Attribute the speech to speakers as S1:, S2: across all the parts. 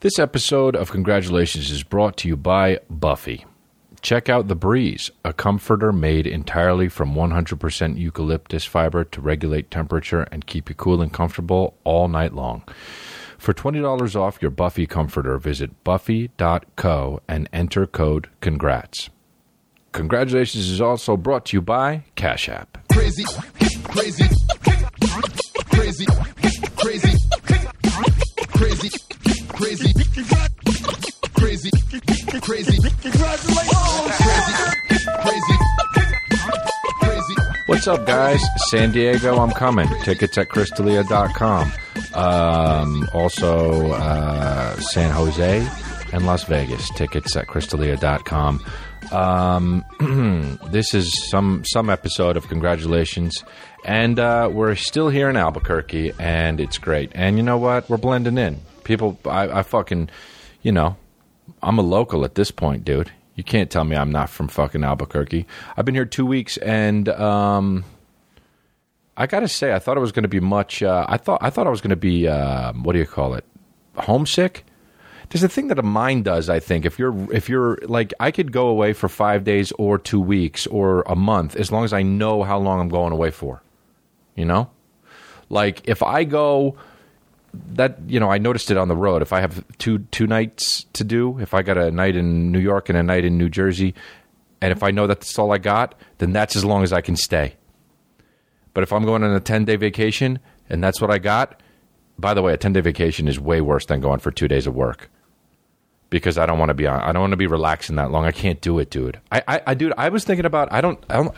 S1: This episode of Congratulations is brought to you by Buffy. Check out The Breeze, a comforter made entirely from 100% eucalyptus fiber to regulate temperature and keep you cool and comfortable all night long. For $20 off your Buffy comforter, visit buffy.co and enter code CONGRATS. Congratulations is also brought to you by Cash App.
S2: crazy, crazy, crazy, crazy, crazy, crazy, crazy, crazy.
S1: What's up, guys? San Diego, I'm coming. Tickets at chrisdelia.com. Um, also, uh, San Jose and Las Vegas. Tickets at chrisdelia.com. Um, this is some some episode of Congratulations, and uh, we're still here in Albuquerque, and it's great. And you know what? We're blending in. People, I, I fucking, you know, I'm a local at this point, dude. You can't tell me I'm not from fucking Albuquerque. I've been here two weeks, and um, I gotta say, I thought it was going to be much. Uh, I thought I thought I was going to be uh, what do you call it? Homesick. There's a thing that a mind does. I think if you're if you're like I could go away for five days or two weeks or a month as long as I know how long I'm going away for. You know, like if I go that you know I noticed it on the road. If I have two two nights to do, if I got a night in New York and a night in New Jersey, and if I know that's all I got, then that's as long as I can stay. But if I'm going on a 10 day vacation and that's what I got, by the way, a 10 day vacation is way worse than going for two days of work because I don't want to be on, I don't want to be relaxing that long. I can't do it, dude. I, I, I dude, I was thinking about, I don't, I don't,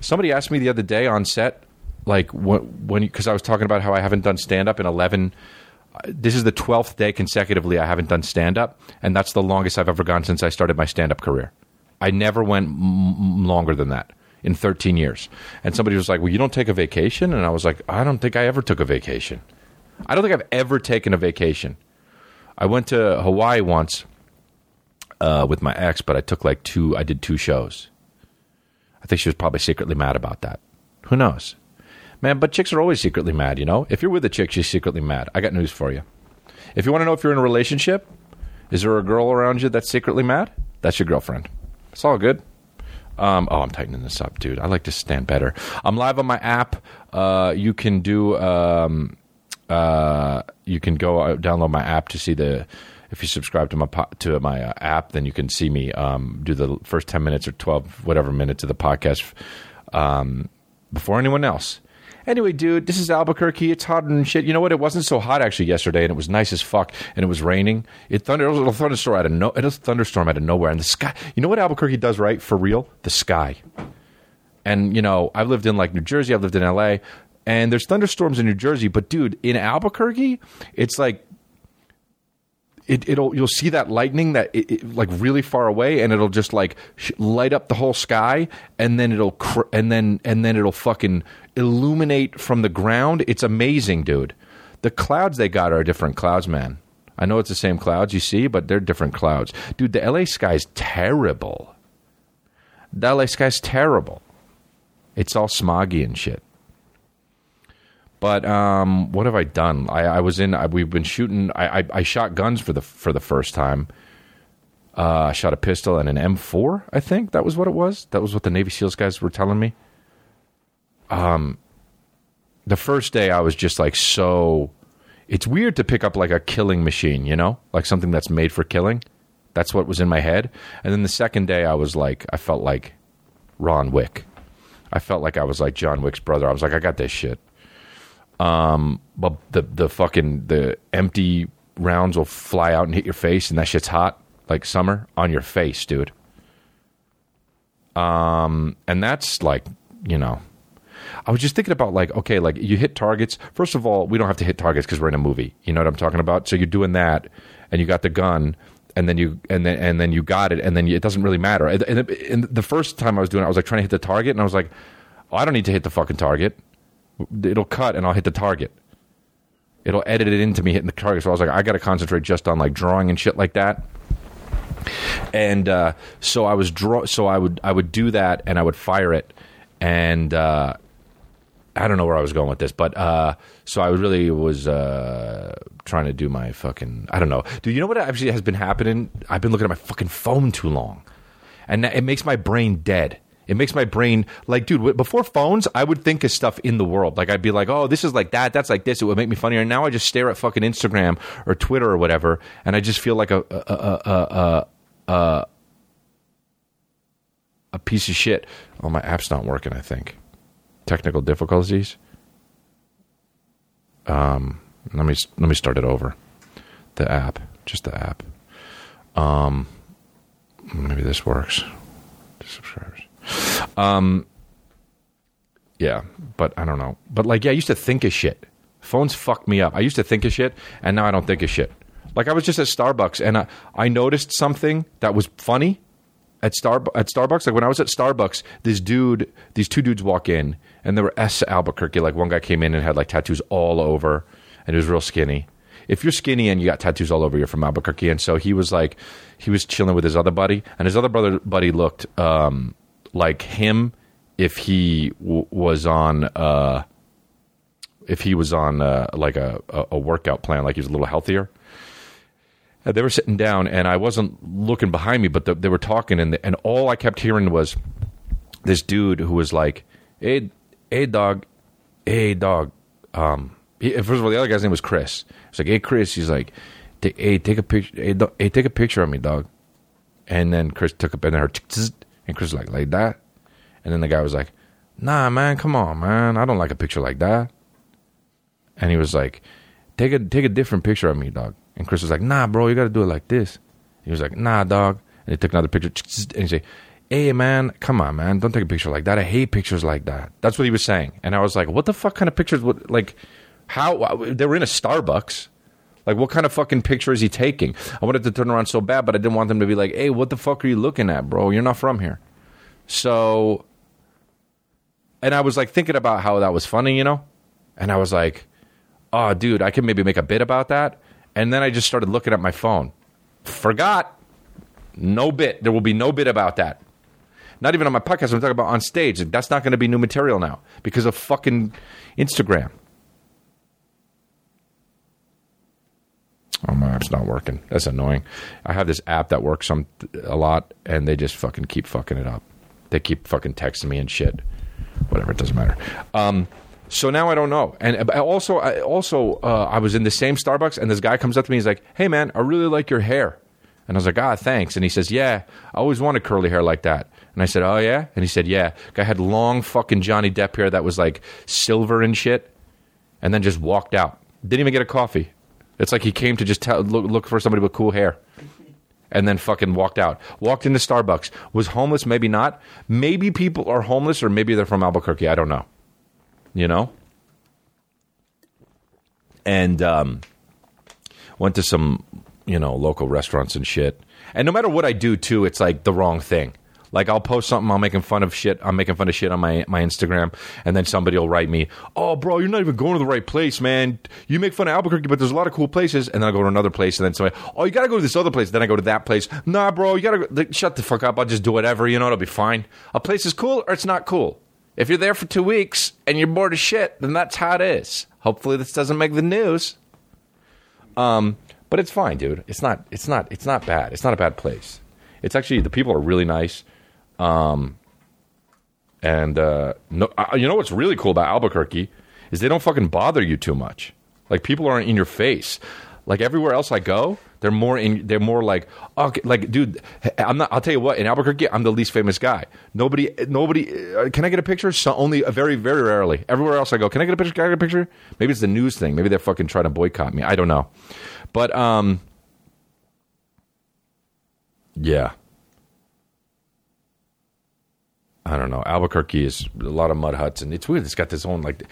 S1: somebody asked me the other day on set, like when, when, cause I was talking about how I haven't done stand up in 11, this is the 12th day consecutively I haven't done stand up, and that's the longest I've ever gone since I started my stand up career. I never went m- longer than that in 13 years. And somebody was like, Well, you don't take a vacation? And I was like, I don't think I ever took a vacation. I don't think I've ever taken a vacation. I went to Hawaii once uh, with my ex, but I took like two, I did two shows. I think she was probably secretly mad about that. Who knows? Man, but chicks are always secretly mad, you know? If you're with a chick, she's secretly mad. I got news for you. If you want to know if you're in a relationship, is there a girl around you that's secretly mad? That's your girlfriend. It's all good. Um, oh, I'm tightening this up, dude. I like to stand better. I'm live on my app. Uh, you can do. Um, uh, you can go uh, download my app to see the. If you subscribe to my po- to my uh, app, then you can see me um, do the first ten minutes or twelve whatever minutes of the podcast um, before anyone else. Anyway, dude, this is Albuquerque. It's hot and shit. You know what? It wasn't so hot actually yesterday, and it was nice as fuck, and it was raining. It thunder. It was a thunderstorm out of no. It was a thunderstorm out of nowhere, and the sky. You know what Albuquerque does right for real? The sky. And you know, I've lived in like New Jersey. I've lived in L.A. And there's thunderstorms in New Jersey, but dude, in Albuquerque, it's like it, it'll you'll see that lightning that it, it, like really far away and it'll just like sh- light up the whole sky and then it'll cr- and then and then it'll fucking illuminate from the ground. It's amazing dude. The clouds they got are different clouds man. I know it's the same clouds you see but they're different clouds. Dude the la sky's terrible. The la sky's terrible. It's all smoggy and shit but um, what have I done? I, I was in. I, we've been shooting. I, I, I shot guns for the for the first time. Uh, I shot a pistol and an M4. I think that was what it was. That was what the Navy SEALs guys were telling me. Um, the first day I was just like so. It's weird to pick up like a killing machine, you know, like something that's made for killing. That's what was in my head. And then the second day I was like, I felt like Ron Wick. I felt like I was like John Wick's brother. I was like, I got this shit. Um, but the the fucking the empty rounds will fly out and hit your face, and that shit's hot like summer on your face, dude. Um, and that's like you know, I was just thinking about like okay, like you hit targets. First of all, we don't have to hit targets because we're in a movie. You know what I'm talking about? So you're doing that, and you got the gun. And then you and then and then you got it, and then you, it doesn't really matter. And, and, and the first time I was doing it, I was like trying to hit the target, and I was like, oh, I don't need to hit the fucking target it'll cut and I'll hit the target. It'll edit it into me hitting the target. So I was like, I got to concentrate just on like drawing and shit like that. And uh, so I was draw. So I would I would do that and I would fire it, and uh, I don't know where I was going with this, but uh, so I really was uh, trying to do my fucking. I don't know, dude. You know what actually has been happening? I've been looking at my fucking phone too long, and it makes my brain dead. It makes my brain like, dude. Before phones, I would think of stuff in the world. Like I'd be like, oh, this is like that. That's like this. It would make me funnier. And now I just stare at fucking Instagram or Twitter or whatever, and I just feel like a a a a, a, piece of shit. Oh, my app's not working. I think technical difficulties. Um, let me let me start it over. The app, just the app. Um, maybe this works. Subscribers. Um, yeah, but I don't know. But like, yeah, I used to think of shit. Phones fucked me up. I used to think of shit, and now I don't think of shit. Like I was just at Starbucks, and I, I noticed something that was funny at Star at Starbucks. Like when I was at Starbucks, this dude, these two dudes walk in, and they were S Albuquerque. Like one guy came in and had like tattoos all over, and he was real skinny. If you're skinny and you got tattoos all over, you're from Albuquerque. And so he was like, he was chilling with his other buddy, and his other brother buddy looked um, like him if he w- was on. Uh, if he was on uh, like a, a, workout plan, like he was a little healthier. And they were sitting down, and I wasn't looking behind me, but the, they were talking, and the, and all I kept hearing was this dude who was like, "Hey, hey, dog, hey, dog." Um, he, first of all, the other guy's name was Chris. He's like, "Hey, Chris," he's like, "Hey, take a picture. Hey, do- hey, take a picture of me, dog." And then Chris took a and then her and Chris was like, "Like that," and then the guy was like, "Nah, man, come on, man, I don't like a picture like that." And he was like, "Take a take a different picture of me, dog." And Chris was like, "Nah, bro, you got to do it like this." He was like, "Nah, dog." And he took another picture, and he said, "Hey, man, come on, man, don't take a picture like that. I hate pictures like that." That's what he was saying, and I was like, "What the fuck kind of pictures? Would, like, how they were in a Starbucks?" Like, what kind of fucking picture is he taking? I wanted to turn around so bad, but I didn't want them to be like, hey, what the fuck are you looking at, bro? You're not from here. So, and I was like thinking about how that was funny, you know? And I was like, oh, dude, I can maybe make a bit about that. And then I just started looking at my phone. Forgot. No bit. There will be no bit about that. Not even on my podcast. I'm talking about on stage. That's not going to be new material now because of fucking Instagram. Oh, my app's not working. That's annoying. I have this app that works a lot, and they just fucking keep fucking it up. They keep fucking texting me and shit. Whatever, it doesn't matter. Um, so now I don't know. And uh, also, I, also, uh, I was in the same Starbucks, and this guy comes up to me. He's like, "Hey, man, I really like your hair." And I was like, "Ah, thanks." And he says, "Yeah, I always wanted curly hair like that." And I said, "Oh yeah." And he said, "Yeah." Guy had long fucking Johnny Depp hair that was like silver and shit, and then just walked out. Didn't even get a coffee. It's like he came to just tell, look, look for somebody with cool hair. And then fucking walked out. Walked into Starbucks. Was homeless, maybe not. Maybe people are homeless or maybe they're from Albuquerque. I don't know. You know? And um, went to some, you know, local restaurants and shit. And no matter what I do, too, it's like the wrong thing. Like I'll post something, I'm making fun of shit. I'm making fun of shit on my my Instagram, and then somebody will write me, "Oh, bro, you're not even going to the right place, man. You make fun of Albuquerque, but there's a lot of cool places." And then I go to another place, and then somebody, "Oh, you got to go to this other place." Then I go to that place. Nah, bro, you got to like, shut the fuck up. I'll just do whatever. You know, it'll be fine. A place is cool or it's not cool. If you're there for two weeks and you're bored as shit, then that's how it is. Hopefully, this doesn't make the news. Um, but it's fine, dude. It's not. It's not. It's not bad. It's not a bad place. It's actually the people are really nice. Um, and uh, no, uh, you know what's really cool about Albuquerque is they don't fucking bother you too much. Like people aren't in your face. Like everywhere else I go, they're more in. They're more like, okay, like, dude, I'm not. I'll tell you what. In Albuquerque, I'm the least famous guy. Nobody, nobody. Uh, can I get a picture? So only uh, very, very rarely. Everywhere else I go, can I get a picture? Can I get a picture? Maybe it's the news thing. Maybe they're fucking trying to boycott me. I don't know. But um, yeah. I don't know. Albuquerque is a lot of mud huts, and it's weird. It's got this own like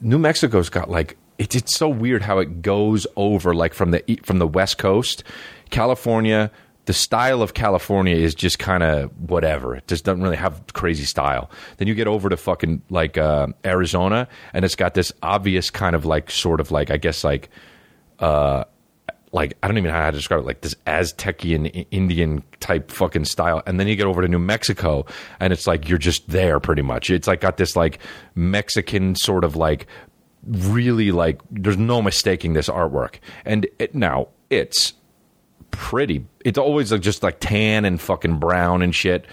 S1: New Mexico's got like it's it's so weird how it goes over like from the from the West Coast, California. The style of California is just kind of whatever. It just doesn't really have crazy style. Then you get over to fucking like uh, Arizona, and it's got this obvious kind of like sort of like I guess like uh, like I don't even know how to describe it, like this Aztecian Indian type fucking style. And then you get over to New Mexico, and it's like you're just there pretty much. It's like got this like Mexican sort of like really like there's no mistaking this artwork. And it, now it's pretty. It's always like just like tan and fucking brown and shit.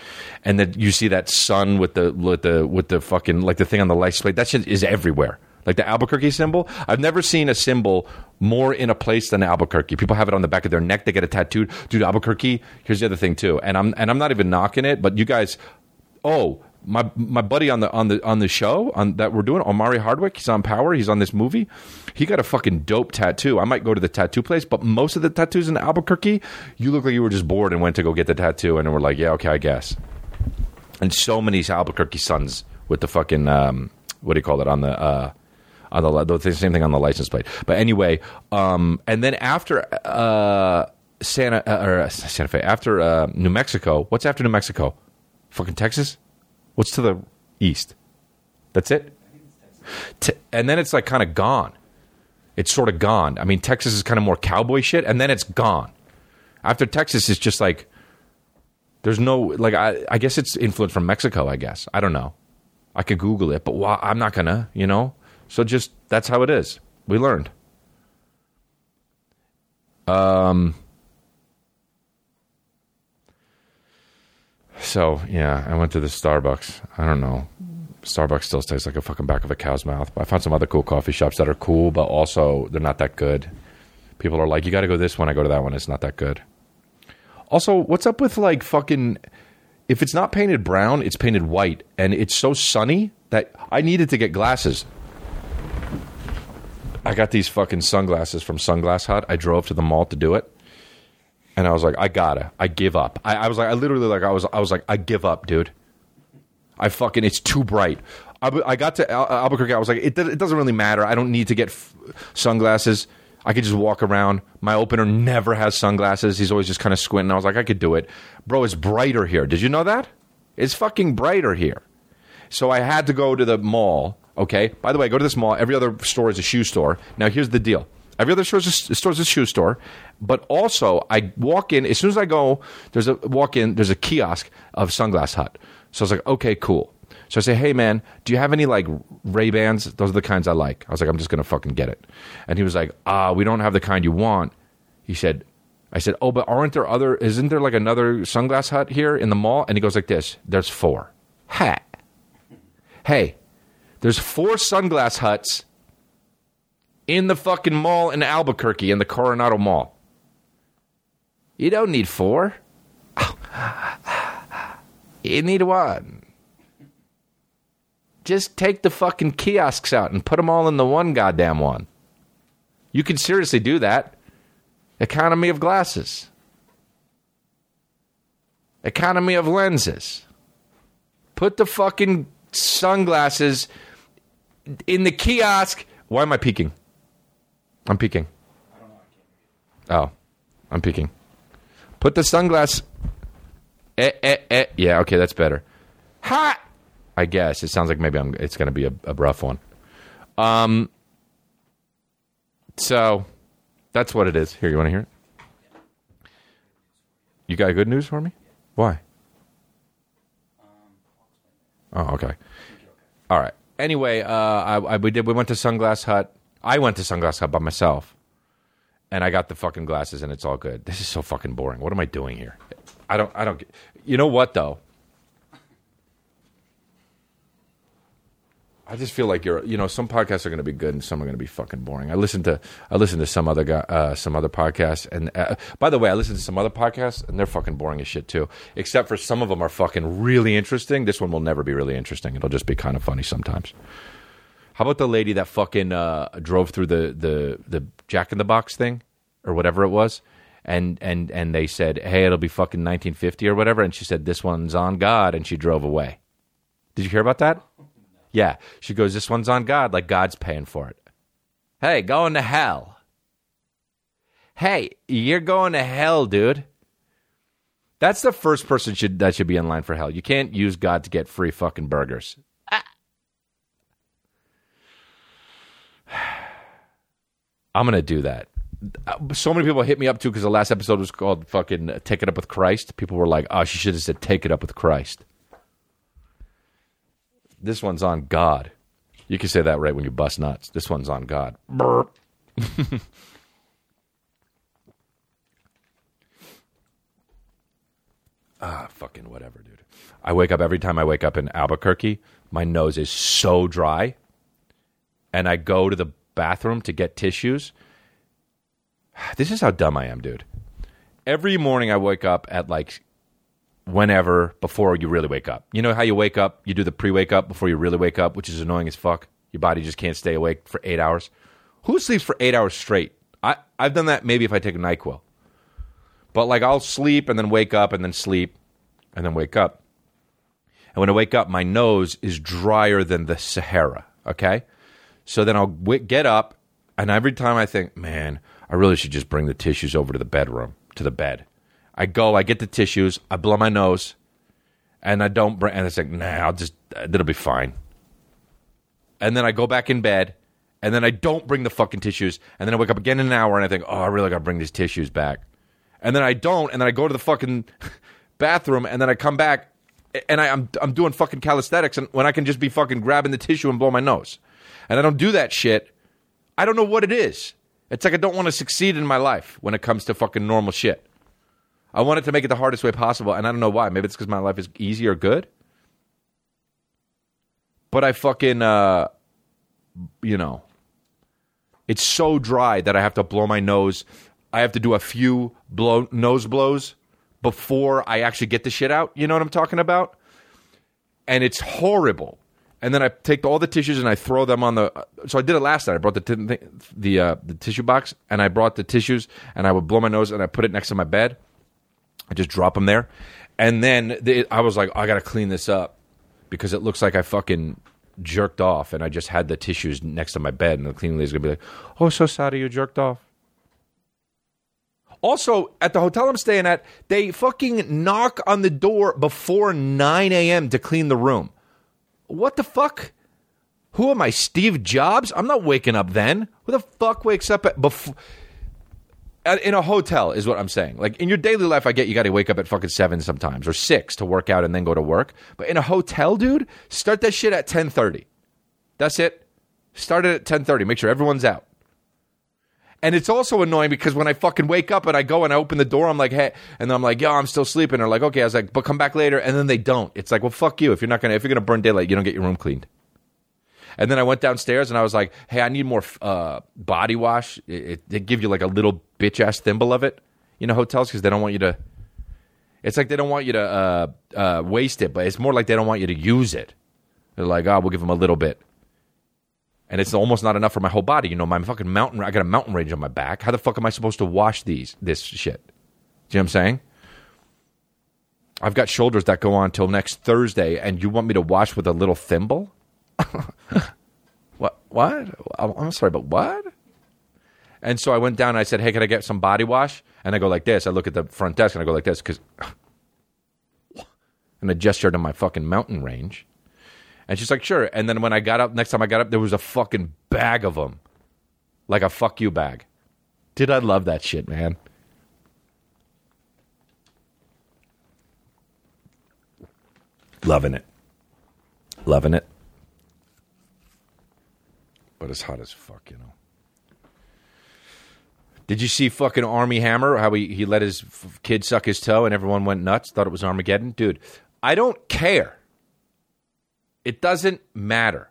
S1: And then you see that sun with the with the with the fucking like the thing on the license plate. That shit is everywhere. Like the Albuquerque symbol, I've never seen a symbol more in a place than Albuquerque. People have it on the back of their neck; they get it tattooed. Dude, Albuquerque. Here's the other thing too, and I'm and I'm not even knocking it, but you guys, oh, my my buddy on the on the on the show on that we're doing, Omari Hardwick, he's on Power. He's on this movie. He got a fucking dope tattoo. I might go to the tattoo place, but most of the tattoos in Albuquerque, you look like you were just bored and went to go get the tattoo, and we're like, yeah, okay, I guess. And so many Albuquerque suns with the fucking um, what do you call it on the. Uh, on the, the same thing on the license plate, but anyway, um, and then after uh, Santa uh, or uh, Santa Fe, after uh, New Mexico, what's after New Mexico? Fucking Texas. What's to the east? That's it. And then it's like kind of gone. It's sort of gone. I mean, Texas is kind of more cowboy shit, and then it's gone. After Texas, it's just like there's no like. I, I guess it's influenced from Mexico. I guess I don't know. I could Google it, but I'm not gonna. You know. So just that's how it is. We learned. Um. So yeah, I went to the Starbucks. I don't know. Starbucks still tastes like a fucking back of a cow's mouth. But I found some other cool coffee shops that are cool, but also they're not that good. People are like, you got to go this one. I go to that one. It's not that good. Also, what's up with like fucking? If it's not painted brown, it's painted white, and it's so sunny that I needed to get glasses. I got these fucking sunglasses from Sunglass Hut. I drove to the mall to do it. And I was like, I gotta. I give up. I, I was like, I literally like, I was, I was like, I give up, dude. I fucking, it's too bright. I, I got to Al- uh, Albuquerque. I was like, it, it doesn't really matter. I don't need to get f- sunglasses. I could just walk around. My opener never has sunglasses. He's always just kind of squinting. I was like, I could do it. Bro, it's brighter here. Did you know that? It's fucking brighter here. So I had to go to the mall. Okay. By the way, I go to this mall. Every other store is a shoe store. Now here's the deal. Every other store is a, store is a shoe store, but also I walk in as soon as I go. There's a walk in. There's a kiosk of Sunglass Hut. So I was like, okay, cool. So I say, hey man, do you have any like Ray Bans? Those are the kinds I like. I was like, I'm just gonna fucking get it. And he was like, ah, we don't have the kind you want. He said, I said, oh, but aren't there other? Isn't there like another Sunglass Hut here in the mall? And he goes like this. There's four. Ha. Hey, there's four sunglass huts in the fucking mall in Albuquerque in the Coronado Mall. You don't need four. You need one. Just take the fucking kiosks out and put them all in the one goddamn one. You can seriously do that. Economy of glasses. Economy of lenses. Put the fucking sunglasses in the kiosk. Why am I peeking? I'm peeking. Oh, I'm peeking. Put the sunglass. Eh, eh, eh. Yeah, okay, that's better. Ha! I guess it sounds like maybe I'm. It's going to be a, a rough one. Um. So, that's what it is. Here, you want to hear it? You got good news for me? Why? Oh, okay. All right. Anyway, uh, I, I we did. We went to Sunglass Hut. I went to Sunglass Hut by myself, and I got the fucking glasses, and it's all good. This is so fucking boring. What am I doing here? I don't. I don't. You know what though? I just feel like you're. You know, some podcasts are going to be good, and some are going to be fucking boring. I listened to. I listened to some other guy, uh, some other podcasts, and uh, by the way, I listened to some other podcasts, and they're fucking boring as shit too. Except for some of them are fucking really interesting. This one will never be really interesting. It'll just be kind of funny sometimes. How about the lady that fucking uh, drove through the the the Jack in the Box thing or whatever it was, and and and they said, "Hey, it'll be fucking 1950 or whatever," and she said, "This one's on God," and she drove away. Did you hear about that? Yeah, she goes, "This one's on God, like God's paying for it." Hey, going to hell. Hey, you're going to hell, dude. That's the first person should that should be in line for hell. You can't use God to get free fucking burgers. I'm gonna do that. Uh, So many people hit me up too because the last episode was called "fucking Take It Up with Christ." People were like, "Oh, she should have said take it up with Christ." This one's on God. You can say that right when you bust nuts. This one's on God. Ah, fucking whatever, dude. I wake up every time I wake up in Albuquerque. My nose is so dry, and I go to the bathroom to get tissues. This is how dumb I am, dude. Every morning I wake up at like whenever before you really wake up. You know how you wake up, you do the pre wake up before you really wake up, which is annoying as fuck. Your body just can't stay awake for eight hours. Who sleeps for eight hours straight? I, I've done that maybe if I take a NyQuil. But like I'll sleep and then wake up and then sleep and then wake up. And when I wake up, my nose is drier than the Sahara. Okay. So then I'll w- get up, and every time I think, man, I really should just bring the tissues over to the bedroom, to the bed. I go, I get the tissues, I blow my nose, and I don't bring, and it's like, nah, I'll just, it'll be fine. And then I go back in bed, and then I don't bring the fucking tissues, and then I wake up again in an hour, and I think, oh, I really got to bring these tissues back. And then I don't, and then I go to the fucking bathroom, and then I come back, and I, I'm I'm doing fucking calisthenics, and when I can just be fucking grabbing the tissue and blow my nose, and I don't do that shit, I don't know what it is. It's like I don't want to succeed in my life when it comes to fucking normal shit. I wanted to make it the hardest way possible, and I don't know why. Maybe it's because my life is easy or good. But I fucking, uh, you know, it's so dry that I have to blow my nose. I have to do a few blow nose blows before I actually get the shit out. You know what I'm talking about? And it's horrible. And then I take all the tissues and I throw them on the. So I did it last night. I brought the t- the uh, the tissue box and I brought the tissues and I would blow my nose and I put it next to my bed. I just drop them there, and then the, I was like, I got to clean this up because it looks like I fucking jerked off and I just had the tissues next to my bed and the cleaning lady's gonna be like, "Oh, so sorry you jerked off." Also, at the hotel I'm staying at, they fucking knock on the door before 9 a.m. to clean the room. What the fuck? Who am I, Steve Jobs? I'm not waking up then. Who the fuck wakes up at before? In a hotel is what I'm saying. Like in your daily life, I get you got to wake up at fucking seven sometimes or six to work out and then go to work. But in a hotel, dude, start that shit at 10:30. That's it. Start it at 10:30. Make sure everyone's out. And it's also annoying because when I fucking wake up and I go and I open the door, I'm like, hey, and then I'm like, yo, I'm still sleeping. They're like, okay. I was like, but come back later. And then they don't. It's like, well, fuck you. If you're not gonna, if you're gonna burn daylight, you don't get your room cleaned. And then I went downstairs and I was like, hey, I need more uh, body wash. It, it, they give you like a little bitch ass thimble of it, you know, hotels because they don't want you to. It's like they don't want you to uh, uh, waste it, but it's more like they don't want you to use it. They're like, oh, we'll give them a little bit and it's almost not enough for my whole body. You know, my fucking mountain. I got a mountain range on my back. How the fuck am I supposed to wash these? This shit. Do you know what I'm saying? I've got shoulders that go on till next Thursday, and you want me to wash with a little thimble? what? What? I'm sorry, but what? And so I went down and I said, "Hey, can I get some body wash?" And I go like this. I look at the front desk and I go like this because, and I gestured to my fucking mountain range. And she's like, sure. And then when I got up, next time I got up, there was a fucking bag of them. Like a fuck you bag. Did I love that shit, man? Loving it. Loving it. But it's hot as fuck, you know. Did you see fucking Armie Hammer? How he, he let his f- kid suck his toe and everyone went nuts, thought it was Armageddon? Dude, I don't care. It doesn't matter.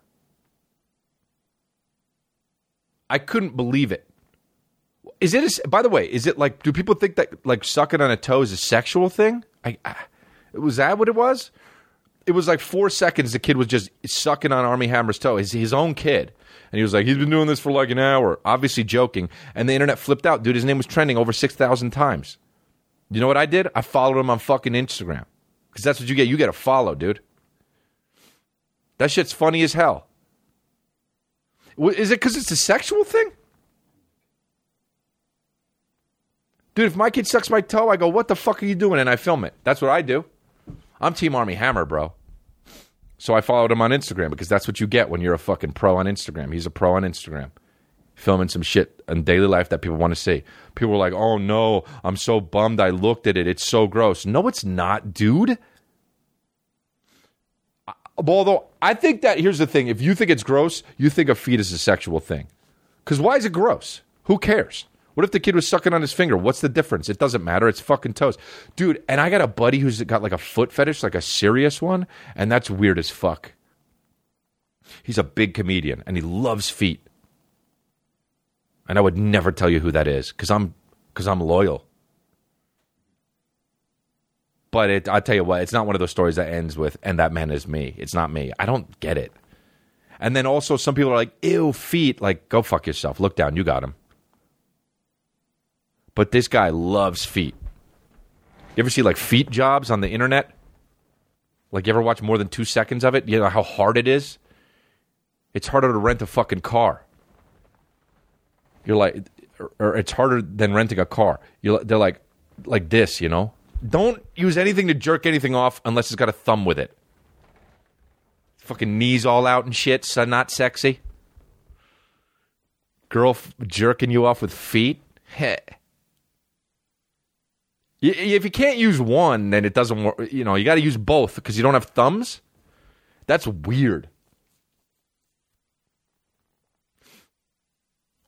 S1: I couldn't believe it. Is it? A, by the way, is it like? Do people think that like sucking on a toe is a sexual thing? I, I was that what it was? It was like four seconds. The kid was just sucking on Armie Hammer's toe. His his own kid, and he was like, he's been doing this for like an hour, obviously joking. And the internet flipped out, dude. His name was trending over six thousand times. You know what I did? I followed him on fucking Instagram because that's what you get. You get a follow, dude. That shit's funny as hell. Is it because it's a sexual thing? Dude, if my kid sucks my toe, I go, what the fuck are you doing? And I film it. That's what I do. I'm Team Armie Hammer, bro. So I followed him on Instagram because that's what you get when you're a fucking pro on Instagram. He's a pro on Instagram. Filming some shit in daily life that people want to see. People were like, oh no, I'm so bummed I looked at it. It's so gross. No, it's not, dude. Although I think that here's the thing: if you think it's gross, you think a feet is a sexual thing. Because why is it gross? Who cares? What if the kid was sucking on his finger? What's the difference? It doesn't matter. It's fucking toes, dude. And I got a buddy who's got like a foot fetish, like a serious one, and that's weird as fuck. He's a big comedian and he loves feet. And I would never tell you who that is because I'm because I'm loyal. But it, I'll tell you what, it's not one of those stories that ends with "and that man is me." It's not me. I don't get it. And then also, some people are like, "Ew, feet." Like, go fuck yourself. Look down. You got him. But this guy loves feet. You ever see like feet jobs on the internet? Like, you ever watch more than two seconds of it? You know how hard it is. It's harder to rent a fucking car. You're like, or, or it's harder than renting a car. You, they're like, like this, you know. Don't use anything to jerk anything off unless it's got a thumb with it. Fucking knees all out and shit. So not sexy. Girl f- jerking you off with feet. Heh. If you can't use one, then it doesn't work. You know, you got to use both because you don't have thumbs. That's weird.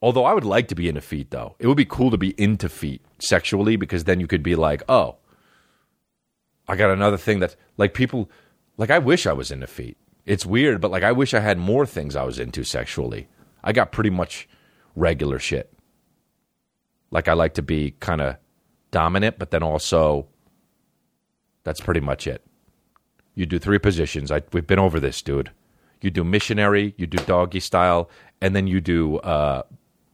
S1: Although I would like to be into feet, though. It would be cool to be into feet sexually because then you could be like, oh, I got another thing that's like people, like I wish I was into feet. It's weird, but like I wish I had more things I was into sexually. I got pretty much regular shit. Like I like to be kind of dominant, but then also that's pretty much it. You do three positions. I, we've been over this, dude. You do missionary, you do doggy style, and then you do uh,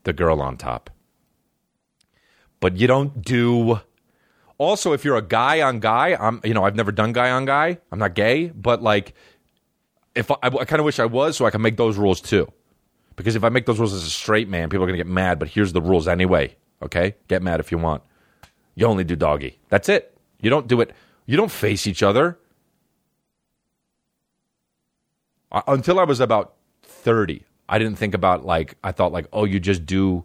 S1: the girl on top. But you don't do. Also, if you're a guy on guy, I'm. You know, I've never done guy on guy. I'm not gay, but like, if I, I kind of wish I was, so I can make those rules too. Because if I make those rules as a straight man, people are gonna get mad. But here's the rules anyway. Okay, get mad if you want. You only do doggy. That's it. You don't do it. You don't face each other. Uh, Until I was about 30, I didn't think about like, I thought like, oh, you just do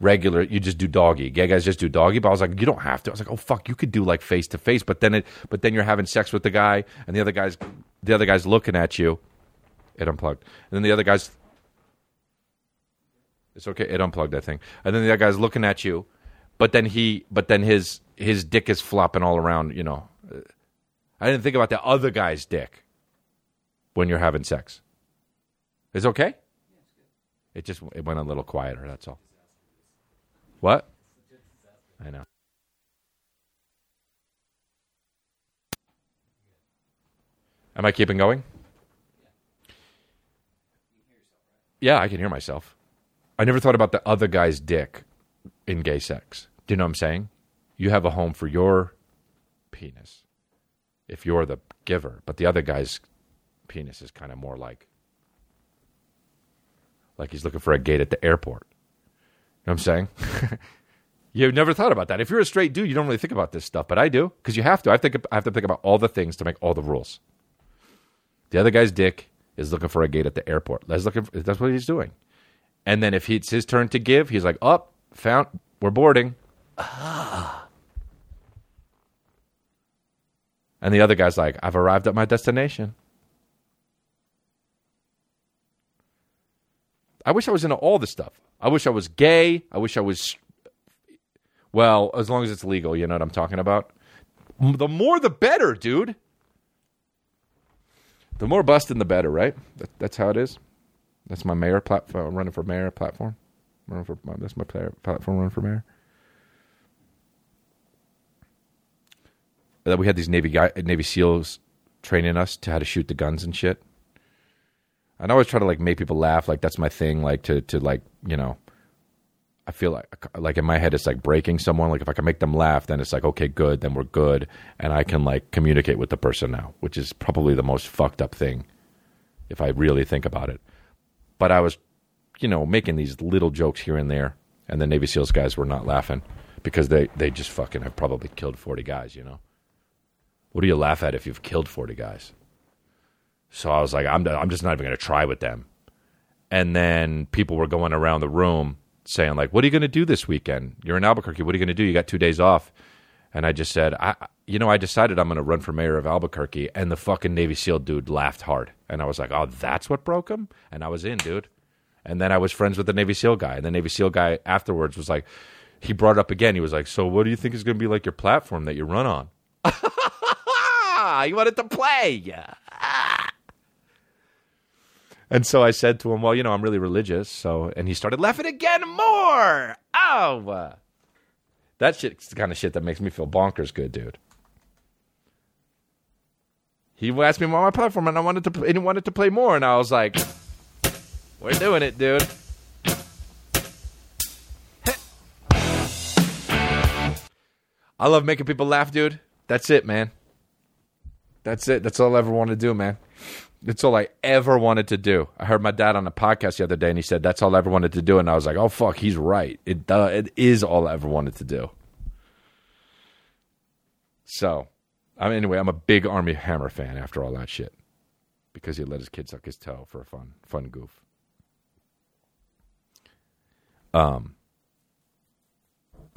S1: regular, you just do doggy. Gay guys just do doggy. But I was like, you don't have to. I was like, oh, fuck, you could do like face to face. But then it, but then you're having sex with the guy and the other guy's, the other guy's looking at you. It unplugged. And then the other guy's, it's okay. It unplugged that thing. And then the other guy's looking at you, but then he, but then his his dick is flopping all around. You know, I didn't think about the other guy's dick when you're having sex. It's okay. It just it went a little quieter. That's all. What? I know. Am I keeping going? Yeah, I can hear myself. I never thought about the other guy's dick in gay sex. Do you know what I'm saying? You have a home for your penis if you're the giver, but the other guy's penis is kind of more like like he's looking for a gate at the airport. You know what I'm saying? You've never thought about that. If you're a straight dude, you don't really think about this stuff, but I do because you have to. I think I have to think about all the things to make all the rules. The other guy's dick is looking for a gate at the airport. That's looking. For, that's what he's doing. And then if it's his turn to give, he's like, "Up, found. We're boarding." And the other guy's like, "I've arrived at my destination." I wish I was into all this stuff. I wish I was gay. I wish I was. Well, as long as it's legal, you know what I'm talking about. The more, the better, dude. The more busting, the better, right? That, that's how it is. That's my mayor platform. Uh, running for mayor platform. Running for that's my platform. Running for mayor. That we had these Navy guy, Navy SEALs training us to how to shoot the guns and shit. And I always try to like make people laugh. Like that's my thing. Like to to like you know. I feel like like in my head it's like breaking someone. Like if I can make them laugh, then it's like okay, good, then we're good, and I can like communicate with the person now, which is probably the most fucked up thing, if I really think about it. But I was, you know, making these little jokes here and there, and the Navy SEALs guys were not laughing because they they just fucking have probably killed forty guys. You know, what do you laugh at if you've killed forty guys? So I was like, I'm I'm just not even to try with them. And then people were going around the room saying like, "What are you to do this weekend? You're in Albuquerque. What are you to do? You got two days off." And I just said, "I you know, I decided I'm going to run for mayor of Albuquerque, and the fucking Navy SEAL dude laughed hard, and I was like, oh, that's what broke him, and I was in, dude. And then I was friends with the Navy SEAL guy, and the Navy SEAL guy afterwards was like, he brought it up again. He was like, so what do you think is going to be like your platform that you run on? you wanted to play. And so I said to him, "Well, you know, I'm really religious." So, and he started laughing again more. Oh, uh, that shit's the kind of shit that makes me feel bonkers good, dude. He asked me about my platform, and I wanted to, and he wanted to play more, and I was like, "We're doing it, dude." I love making people laugh, dude. That's it, man. That's it. That's all I ever wanted to do, man. That's all I ever wanted to do. I heard my dad on a podcast the other day, and he said that's all I ever wanted to do, and I was like, "Oh fuck, he's right. It uh, it is all I ever wanted to do." So, I mean, anyway, I'm a big Armie Hammer fan after all that shit because he let his kid suck his toe for a fun fun goof. Um.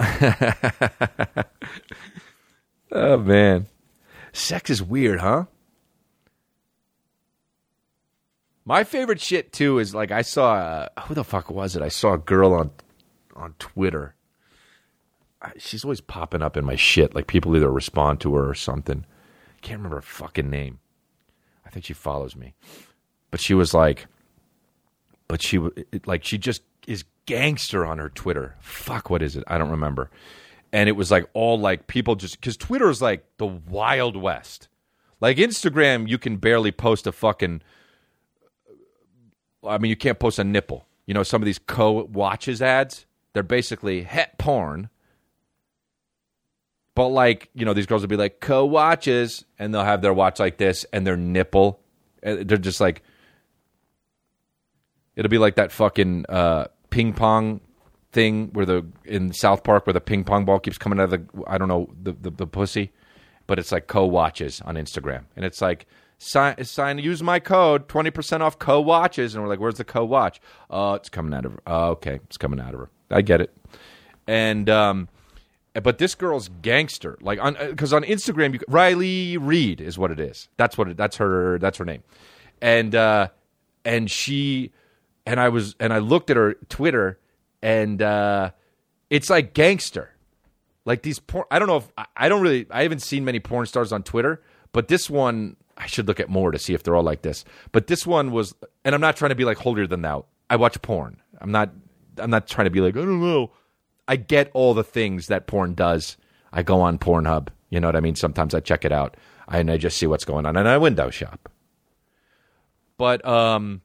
S1: oh man, sex is weird, huh? My favorite shit too is like I saw uh, who the fuck was it? I saw a girl on on Twitter. She's always popping up in my shit. Like people either respond to her or something. Can't remember her fucking name. I think she follows me, but she was like, but she like she just is gangster on her Twitter. Fuck, what is it? I don't remember. And it was like all like people just because Twitter is like the wild west. Like Instagram, you can barely post a fucking I mean, you can't post a nipple. You know, some of these co watches ads, they're basically het porn. But like, you know, these girls will be like co watches, and they'll have their watch like this and their nipple. They're just like, it'll be like that fucking uh, ping pong thing where the in South Park where the ping pong ball keeps coming out of the I don't know the the, the pussy, but it's like co watches on Instagram, and it's like sign sign use my code twenty percent off co watches, and we're like, where's the co watch? Oh, it's coming out of her. Oh, okay, it's coming out of her. I get it, and um. But this girl's gangster, like on because on Instagram, you, Riley Reid is what it is. That's what it, that's her that's her name, and uh, and she and I was and I looked at her Twitter, and uh, it's like gangster, like these porn. I don't know if I, don't really I haven't seen many porn stars on Twitter, but this one I should look at more to see if they're all like this. But this one was, and I'm not trying to be like holier than thou. I watch porn. I'm not. I'm not trying to be like I don't know. I get all the things that porn does. I go on Pornhub. You know what I mean? Sometimes I check it out and I just see what's going on and I window shop. But um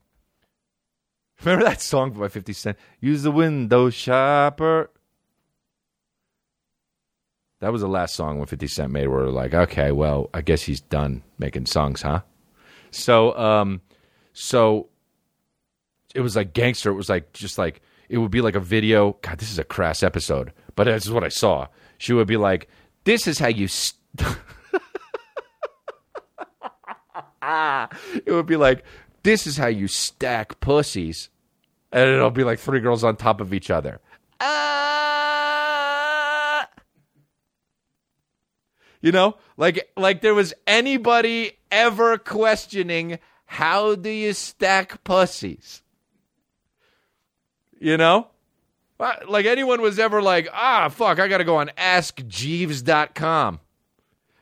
S1: remember that song by 50 Cent? Use the window shopper. That was the last song when 50 Cent made where we're like, okay, well, I guess he's done making songs, huh? So um so it was like gangster. It was like just like it would be like a video. God, this is a crass episode, but this is what I saw. She would be like, "This is how you." St- it would be like, "This is how you stack pussies," and it'll be like three girls on top of each other. Ah. You know, like like there was anybody ever questioning how do you stack pussies? You know? Uh, Like anyone was ever like, ah, fuck, I got to go on askjeeves.com.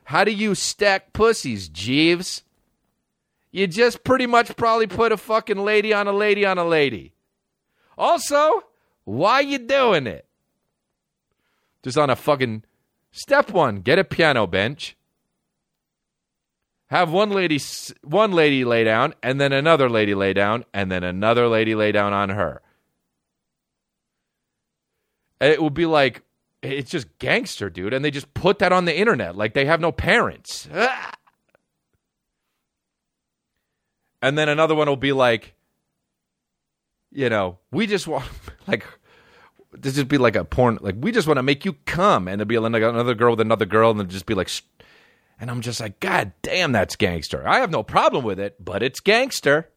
S1: How do you stack pussies, Jeeves? You just pretty much probably put a fucking lady on a lady on a lady. Also, why you doing it? Just on a fucking step one, get a piano bench. Have one lady one lady lay down and then another lady lay down and then another lady lay down on her. It would be like it's just gangster, dude, and they just put that on the internet like they have no parents. Ah! And then another one will be like you know, we just want like this just be like a porn like we just want to make you come and there'll be like another girl with another girl and it'll just be like and I'm just like god damn that's gangster. I have no problem with it, but it's gangster.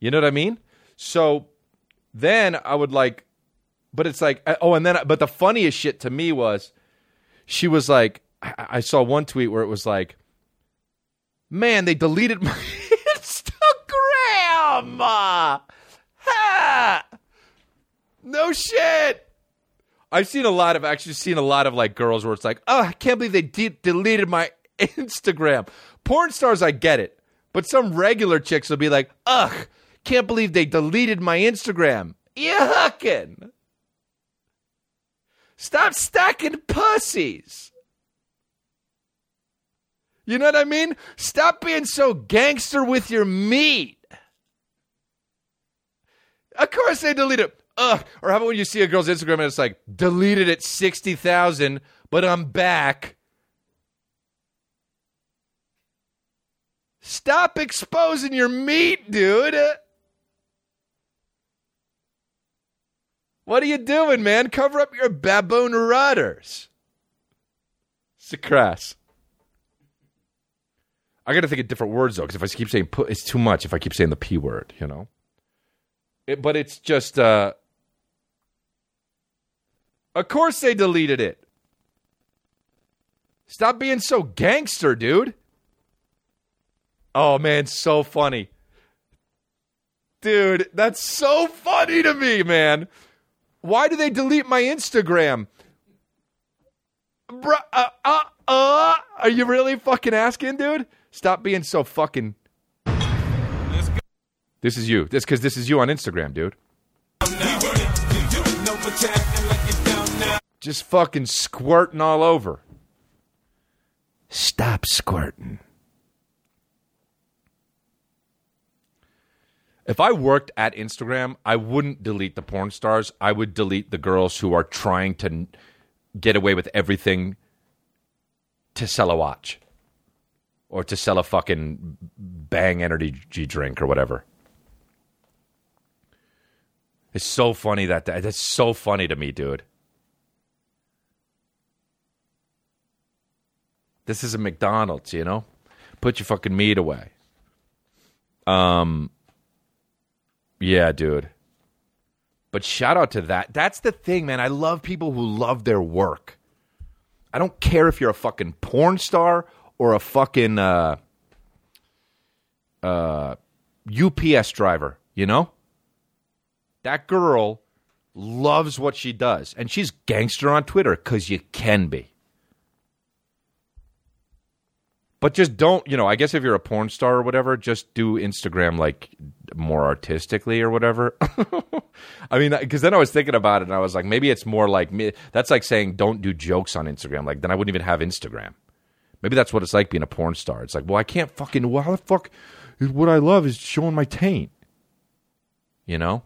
S1: You know what I mean? So then I would like but it's like oh and then but the funniest shit to me was she was like, I, I saw one tweet where it was like, man, they deleted my Uh, ha! No shit. I've seen a lot of actually seen a lot of like girls where it's like, oh, I can't believe they de- deleted my Instagram. Porn stars, I get it, but some regular chicks will be like, ugh, can't believe they deleted my Instagram. Yuckin'. Stop stacking pussies. You know what I mean? Stop being so gangster with your meat. Of course they delete it. Ugh. Or how about when you see a girl's Instagram and it's like, deleted at 60,000, but I'm back. Stop exposing your meat, dude. What are you doing, man? Cover up your baboon rudders. Crass. I got to think of different words though, because if I keep saying put, it's too much. If I keep saying the p word, you know. It, but it's just. uh Of course, they deleted it. Stop being so gangster, dude. Oh man, so funny, dude. That's so funny to me, man. Why do they delete my Instagram? Bruh, uh, uh, uh, are you really fucking asking, dude? Stop being so fucking. This is you. This because this is you on Instagram, dude. Just fucking squirting all over. Stop squirting. If I worked at Instagram, I wouldn't delete the porn stars. I would delete the girls who are trying to get away with everything to sell a watch or to sell a fucking bang energy drink or whatever. It's so funny that that's so funny to me, dude. This is a McDonald's, you know? Put your fucking meat away. Um yeah, dude. But shout out to that. That's the thing, man. I love people who love their work. I don't care if you're a fucking porn star or a fucking uh, uh, UPS driver, you know? That girl loves what she does. And she's gangster on Twitter because you can be. But just don't, you know, I guess if you're a porn star or whatever, just do Instagram like more artistically or whatever. I mean, because then I was thinking about it and I was like, maybe it's more like me. That's like saying don't do jokes on Instagram. Like, then I wouldn't even have Instagram. Maybe that's what it's like being a porn star. It's like, well, I can't fucking, well, how the fuck, what I love is showing my taint. You know?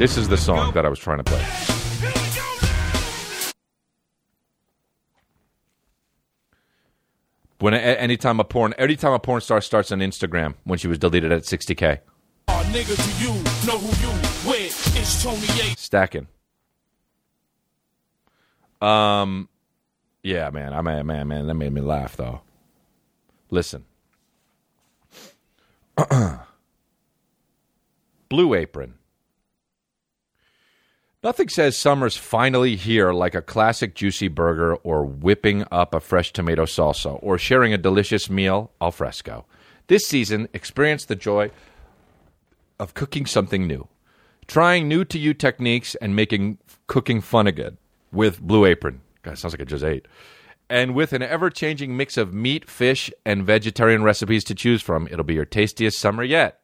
S1: This is the song that I was trying to play. When anytime a porn, anytime a porn star starts on Instagram, when she was deleted at 60k,
S3: Oh, nigga, do you know who you with? It's Tony A.
S1: stacking. Um, yeah, man, I man, man, man, that made me laugh though. Listen, Blue Apron. Nothing says summer's finally here like a classic juicy burger or whipping up a fresh tomato salsa or sharing a delicious meal al fresco. This season, experience the joy of cooking something new, trying new to you techniques and making cooking fun again with Blue Apron. God, sounds like I just ate. And with an ever changing mix of meat, fish, and vegetarian recipes to choose from, it'll be your tastiest summer yet.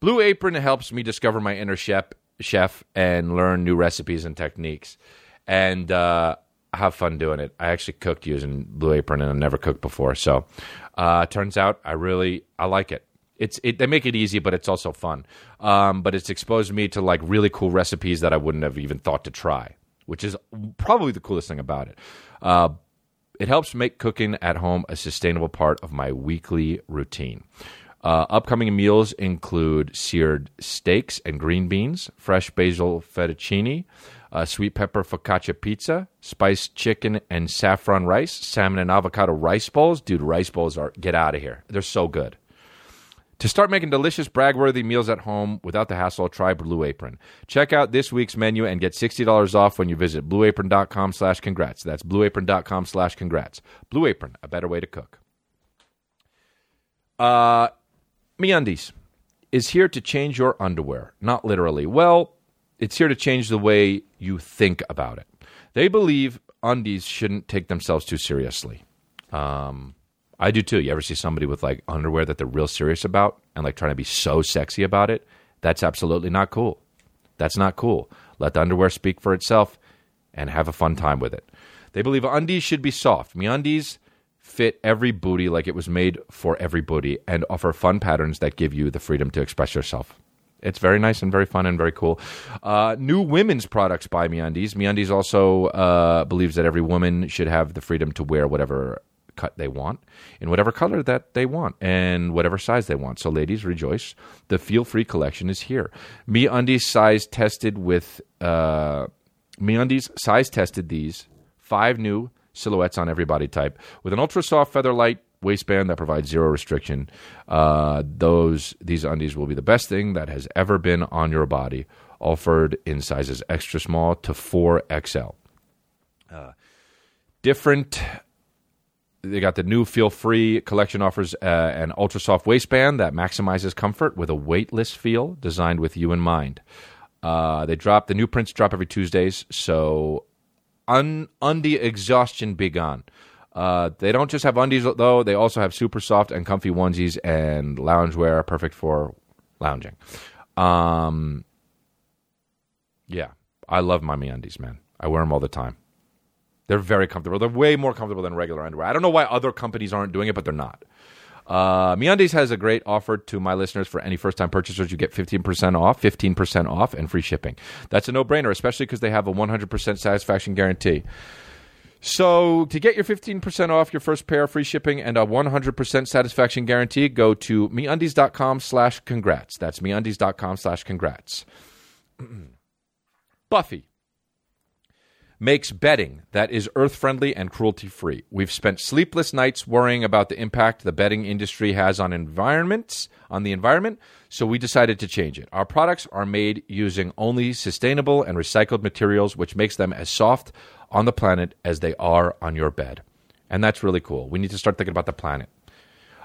S1: Blue Apron helps me discover my inner chef, chef and learn new recipes and techniques. And uh, have fun doing it. I actually cooked using Blue Apron and I've never cooked before. So uh, turns out I really I like it. It's it, they make it easy, but it's also fun. Um, but it's exposed me to like really cool recipes that I wouldn't have even thought to try, which is probably the coolest thing about it. Uh, it helps make cooking at home a sustainable part of my weekly routine. Uh, upcoming meals include seared steaks and green beans, fresh basil fettuccine, uh, sweet pepper focaccia pizza, spiced chicken and saffron rice, salmon and avocado rice bowls. Dude, rice bowls are get out of here. They're so good. To start making delicious, brag-worthy meals at home without the hassle, try Blue Apron. Check out this week's menu and get $60 off when you visit blueapron.com slash congrats. That's blueapron.com slash congrats. Blue Apron, a better way to cook. Uh, MeUndies is here to change your underwear. Not literally. Well, it's here to change the way you think about it. They believe undies shouldn't take themselves too seriously. Um, I do too. You ever see somebody with like underwear that they're real serious about and like trying to be so sexy about it? That's absolutely not cool. That's not cool. Let the underwear speak for itself and have a fun time with it. They believe undies should be soft. MeUndies fit every booty like it was made for every booty and offer fun patterns that give you the freedom to express yourself. It's very nice and very fun and very cool. Uh, new women's products by MeUndies. MeUndies also uh, believes that every woman should have the freedom to wear whatever cut they want in whatever color that they want and whatever size they want. So, ladies, rejoice. The Feel Free collection is here. MeUndies size tested with uh, MeUndies size tested these five new silhouettes on every body type with an ultra soft feather light waistband that provides zero restriction. Uh, those these undies will be the best thing that has ever been on your body. Offered in sizes extra small to four XL. Uh, different they got the new Feel Free collection offers uh, an ultra soft waistband that maximizes comfort with a weightless feel designed with you in mind. Uh, they drop the new prints drop every Tuesdays, so un, undie exhaustion be gone. Uh, they don't just have undies though; they also have super soft and comfy onesies and loungewear, perfect for lounging. Um, yeah, I love my undies, man. I wear them all the time. They're very comfortable. They're way more comfortable than regular underwear. I don't know why other companies aren't doing it, but they're not. Uh, MeUndies has a great offer to my listeners for any first-time purchasers. You get 15% off, 15% off, and free shipping. That's a no-brainer, especially because they have a 100% satisfaction guarantee. So to get your 15% off your first pair, free shipping, and a 100% satisfaction guarantee, go to MeUndies.com slash congrats. That's MeUndies.com slash congrats. Buffy makes bedding that is earth friendly and cruelty free. We've spent sleepless nights worrying about the impact the bedding industry has on environments, on the environment, so we decided to change it. Our products are made using only sustainable and recycled materials which makes them as soft on the planet as they are on your bed. And that's really cool. We need to start thinking about the planet.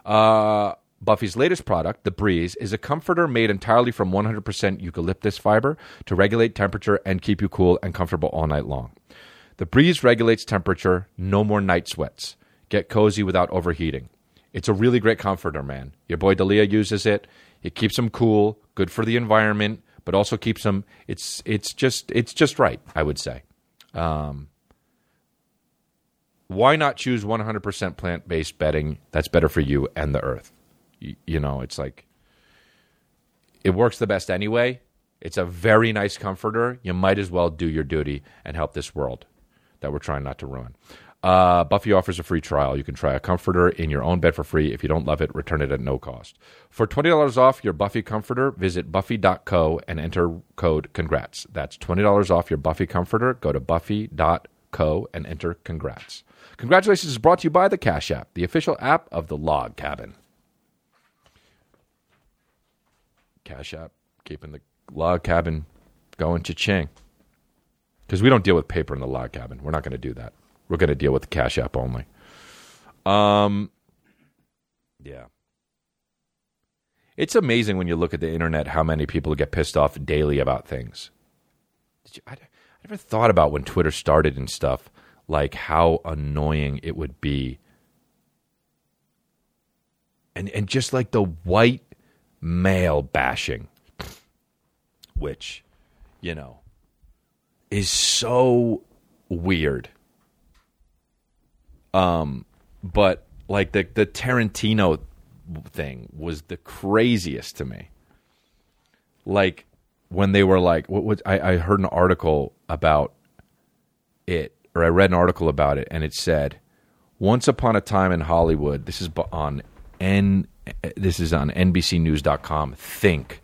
S1: Uh, Buffy's latest product, the Breeze, is a comforter made entirely from 100% eucalyptus fiber to regulate temperature and keep you cool and comfortable all night long. The Breeze regulates temperature, no more night sweats. Get cozy without overheating. It's a really great comforter, man. Your boy D'Elia uses it. It keeps him cool, good for the environment, but also keeps him. It's it's just it's just right, I would say. Um, why not choose 100% plant based bedding that's better for you and the earth? You know, it's like it works the best anyway. It's a very nice comforter. You might as well do your duty and help this world that we're trying not to ruin. Uh, Buffy offers a free trial. You can try a comforter in your own bed for free. If you don't love it, return it at no cost. For $20 off your Buffy comforter, visit buffy.co and enter code congrats. That's $20 off your Buffy comforter. Go to buffy.co and enter congrats. Congratulations is brought to you by the Cash App, the official app of the Log Cabin. Cash App, keeping the log cabin going cha-ching. Because we don't deal with paper in the log cabin. We're not going to do that. We're going to deal with the Cash App only. Um, yeah. It's amazing when you look at the internet how many people get pissed off daily about things. Did you, I, I never thought about when Twitter started and stuff, like how annoying it would be. And and just like the white male bashing, which, you know, is so weird. Um, but like the the Tarantino thing was the craziest to me. Like when they were like, what was I, I heard an article about it, or I read an article about it, and it said, "Once upon a time in Hollywood." This is on N. This is on NBCNews.com. Think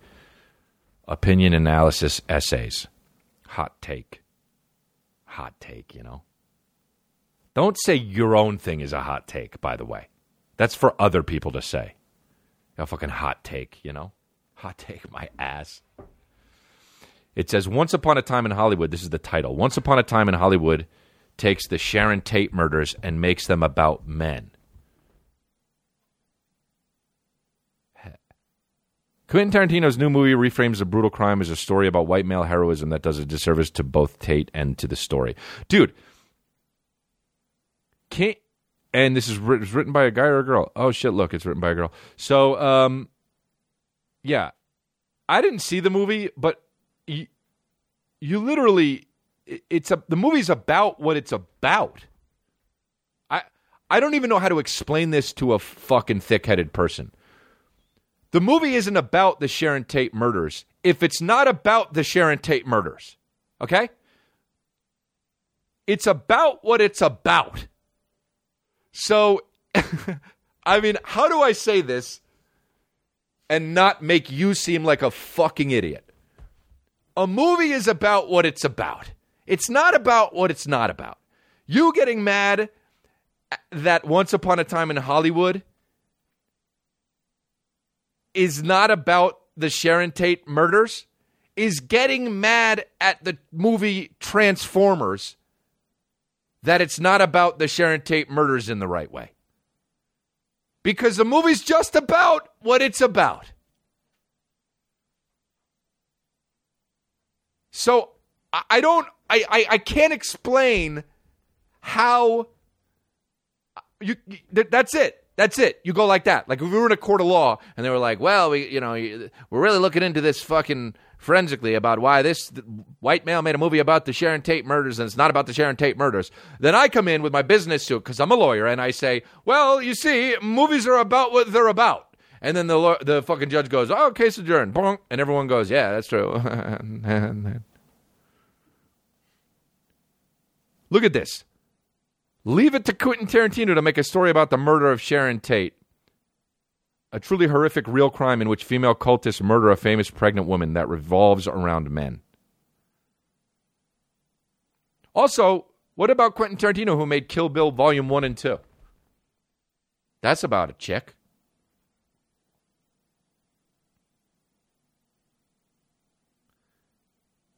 S1: opinion analysis essays. Hot take. Hot take. You know. Don't say your own thing is a hot take. By the way, that's for other people to say. A fucking hot take, you know? Hot take my ass. It says Once Upon a Time in Hollywood, this is the title. Once Upon a Time in Hollywood takes the Sharon Tate murders and makes them about men. Quentin Tarantino's new movie reframes a brutal crime as a story about white male heroism that does a disservice to both Tate and to the story. Dude, can't. And this is writ- it's written by a guy or a girl. Oh shit! Look, it's written by a girl. So, um, yeah, I didn't see the movie, but you, you literally, it's a the movie's about what it's about. I I don't even know how to explain this to a fucking thick-headed person. The movie isn't about the Sharon Tate murders if it's not about the Sharon Tate murders. Okay? It's about what it's about. So, I mean, how do I say this and not make you seem like a fucking idiot? A movie is about what it's about. It's not about what it's not about. You getting mad that Once Upon a Time in Hollywood is not about the Sharon Tate murders is getting mad at the movie Transformers that it's not about the Sharon Tate murders in the right way. Because the movie's just about what it's about. So I don't I, I, I can't explain how you th- that's it. That's it. You go like that. Like if we were in a court of law and they were like, "Well, we, you know, we're really looking into this fucking forensically about why this white male made a movie about the Sharon Tate murders and it's not about the Sharon Tate murders." Then I come in with my business suit because I'm a lawyer and I say, "Well, you see, movies are about what they're about." And then the the fucking judge goes, "Oh, case adjourned." Bonk. And everyone goes, "Yeah, that's true." Look at this. Leave it to Quentin Tarantino to make a story about the murder of Sharon Tate. A truly horrific real crime in which female cultists murder a famous pregnant woman that revolves around men. Also, what about Quentin Tarantino who made Kill Bill Volume 1 and 2? That's about a chick.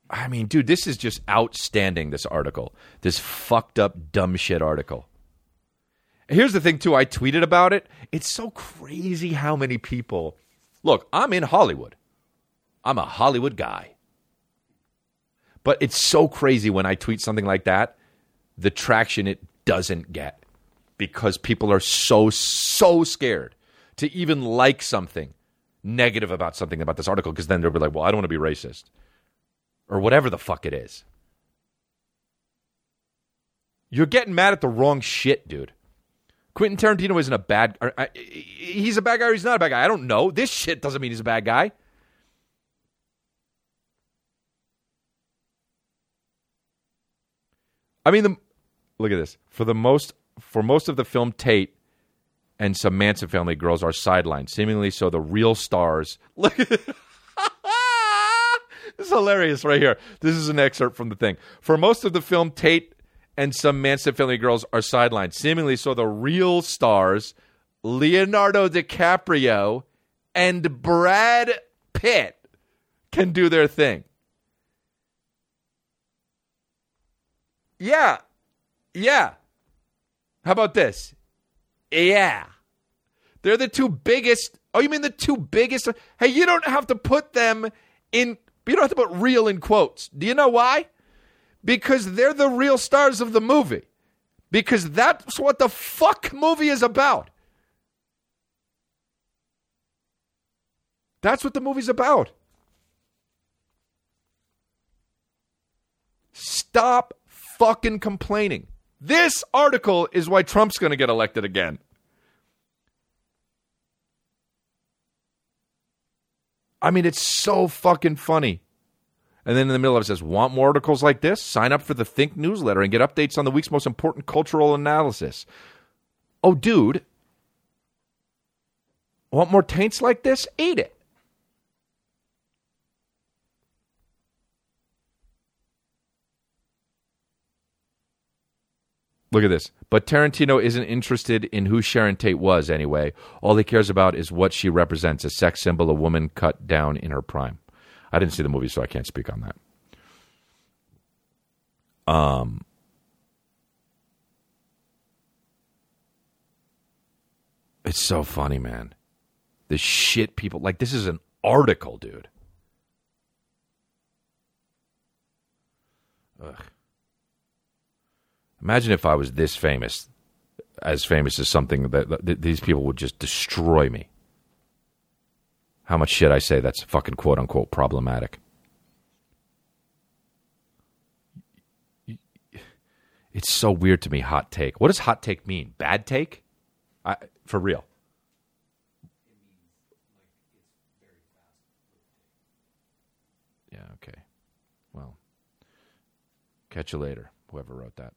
S1: I mean, dude, this is just outstanding, this article. This fucked up, dumb shit article. Here's the thing, too. I tweeted about it. It's so crazy how many people. Look, I'm in Hollywood, I'm a Hollywood guy. But it's so crazy when I tweet something like that, the traction it doesn't get because people are so, so scared to even like something negative about something about this article because then they'll be like, well, I don't want to be racist or whatever the fuck it is. You're getting mad at the wrong shit, dude. Quentin Tarantino isn't a bad. He's a bad guy or he's not a bad guy. I don't know. This shit doesn't mean he's a bad guy. I mean, the, look at this. For the most, for most of the film, Tate and some Manson family girls are sidelined, seemingly so the real stars. Look. This is hilarious right here. This is an excerpt from the thing. For most of the film, Tate and some Manson family girls are sidelined, seemingly so the real stars, Leonardo DiCaprio and Brad Pitt, can do their thing. Yeah. Yeah. How about this? Yeah. They're the two biggest. Oh, you mean the two biggest? Hey, you don't have to put them in. You don't have to put real in quotes. Do you know why? Because they're the real stars of the movie. Because that's what the fuck movie is about. That's what the movie's about. Stop fucking complaining. This article is why Trump's going to get elected again. I mean, it's so fucking funny. And then in the middle of it says, Want more articles like this? Sign up for the Think newsletter and get updates on the week's most important cultural analysis. Oh, dude. Want more taints like this? Eat it. Look at this. But Tarantino isn't interested in who Sharon Tate was anyway. All he cares about is what she represents a sex symbol, a woman cut down in her prime. I didn't see the movie, so I can't speak on that. Um, it's so funny, man. The shit people like. This is an article, dude. Ugh. Imagine if I was this famous, as famous as something that, that these people would just destroy me. How much shit I say that's fucking quote unquote problematic. It's so weird to me. Hot take. What does hot take mean? Bad take? I, for real. Yeah. Okay. Well, catch you later. Whoever wrote that.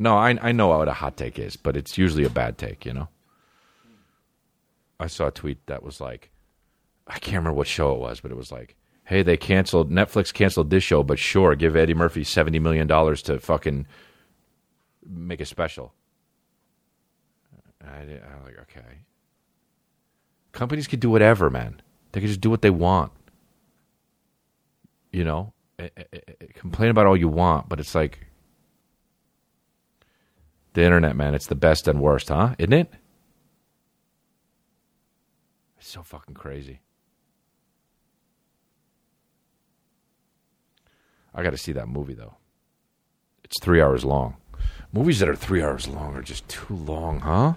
S1: No, I I know what a hot take is, but it's usually a bad take. You know. I saw a tweet that was like, I can't remember what show it was, but it was like, hey, they canceled Netflix canceled this show, but sure, give Eddie Murphy seventy million dollars to fucking make a special. I, did- I'm like, okay. Companies can do whatever, man. They can just do what they want. You know, Eh, eh, eh, complain about all you want, but it's like the internet, man. It's the best and worst, huh? Isn't it? It's so fucking crazy. I got to see that movie though. It's three hours long. Movies that are three hours long are just too long, huh?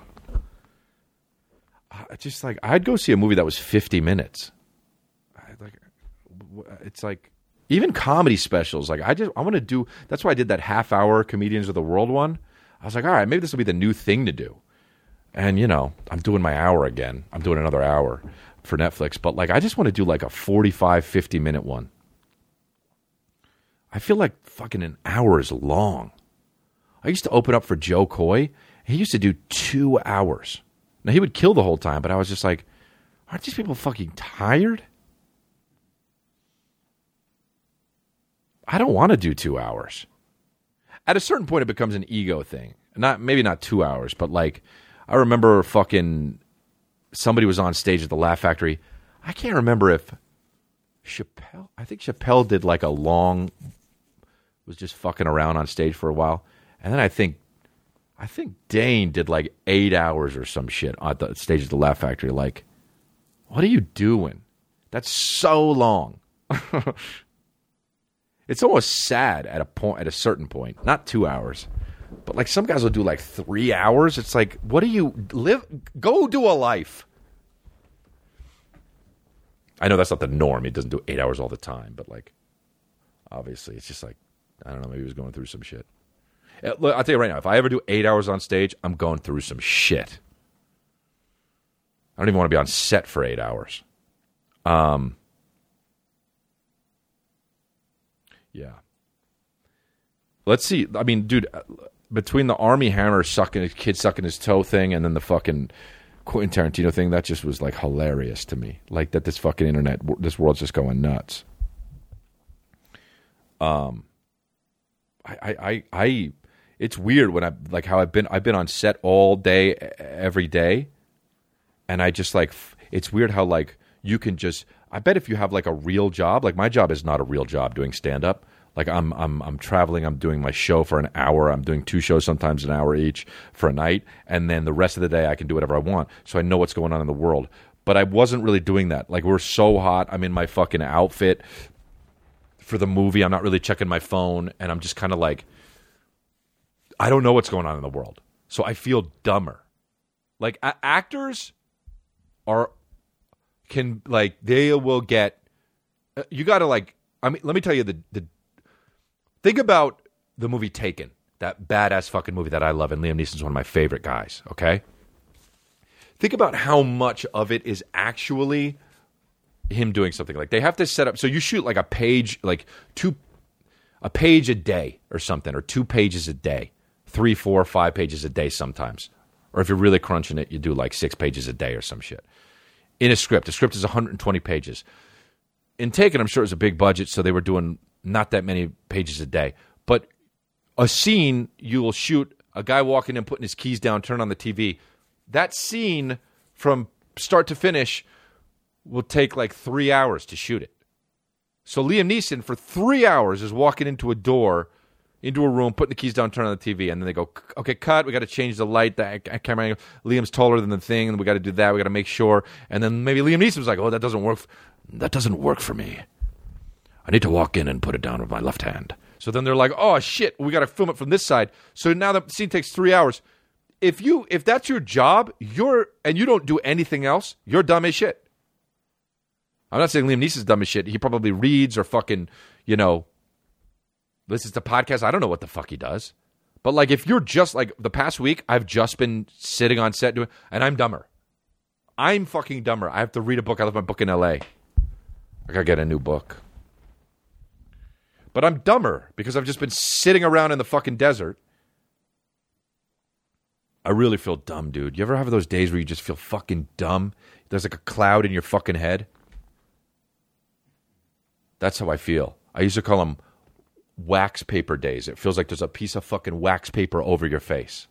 S1: I just like I'd go see a movie that was fifty minutes. I like it's like even comedy specials. Like I just I want to do. That's why I did that half hour comedians of the world one. I was like, all right, maybe this will be the new thing to do. And you know, I'm doing my hour again. I'm doing another hour for Netflix, but like I just want to do like a 45 50 minute one. I feel like fucking an hour is long. I used to open up for Jo Koy. He used to do 2 hours. Now he would kill the whole time, but I was just like, aren't these people fucking tired? I don't want to do 2 hours. At a certain point it becomes an ego thing. Not maybe not 2 hours, but like I remember fucking somebody was on stage at the Laugh Factory. I can't remember if Chappelle. I think Chappelle did like a long, was just fucking around on stage for a while, and then I think, I think Dane did like eight hours or some shit on the stage at the Laugh Factory. Like, what are you doing? That's so long. it's almost sad at a point, at a certain point. Not two hours, but like some guys will do like three hours. It's like, what do you live? Go do a life. I know that's not the norm. He doesn't do eight hours all the time, but like, obviously, it's just like I don't know. Maybe he was going through some shit. Uh, Look, I'll tell you right now. If I ever do eight hours on stage, I'm going through some shit. I don't even want to be on set for eight hours. Um. Yeah. Let's see. I mean, dude, uh, between the Armie Hammer sucking his kid sucking his toe thing, and then the fucking Quentin Tarantino thing, that just was like hilarious to me. Like that, this fucking internet, this world's just going nuts. Um, I, I, I, I it's weird when I like how I've been. I've been on set all day, every day, and I just like it's weird how like you can just. I bet if you have like a real job, like my job is not a real job doing stand up. Like I'm I'm I'm traveling, I'm doing my show for an hour, I'm doing two shows sometimes an hour each for a night, and then the rest of the day I can do whatever I want. So I know what's going on in the world. But I wasn't really doing that. Like we're so hot, I'm in my fucking outfit for the movie. I'm not really checking my phone and I'm just kind of like I don't know what's going on in the world. So I feel dumber. Like a- actors are can like they will get uh, you got to like I mean let me tell you the the think about the movie Taken, that badass fucking movie that I love and Liam Neeson's one of my favorite guys, okay? Think about how much of it is actually him doing something like they have to set up so you shoot like a page like two a page a day or something or two pages a day three four five pages a day sometimes or if you're really crunching it you do like six pages a day or some shit in a script a script is 120 pages in taken i'm sure it was a big budget so they were doing not that many pages a day, but a scene you will shoot a guy walking in, putting his keys down, turn on the TV. That scene from start to finish will take like three hours to shoot it. So Liam Neeson for three hours is walking into a door, into a room, putting the keys down, turn on the TV, and then they go, "Okay, cut. We got to change the light. The camera angle. Liam's taller than the thing, and we got to do that. We got to make sure." And then maybe Liam Neeson was like, "Oh, that doesn't work. That doesn't work for me. I need to walk in and put it down with my left hand." So then they're like, "Oh shit, we got to film it from this side." So now the scene takes three hours. If you if that's your job, you're and you don't do anything else, you're dumb as shit. I'm not saying Liam Neeson's dumb as shit. He probably reads or fucking, you know, listens the podcast. I don't know what the fuck he does. But like, if you're just like the past week, I've just been sitting on set doing, and I'm dumber. I'm fucking dumber. I have to read a book. I left my book in L.A. I gotta get a new book. But I'm dumber because I've just been sitting around in the fucking desert. I really feel dumb, dude. You ever have those days where you just feel fucking dumb? There's like a cloud in your fucking head. That's how I feel. I used to call them wax paper days. It feels like there's a piece of fucking wax paper over your face.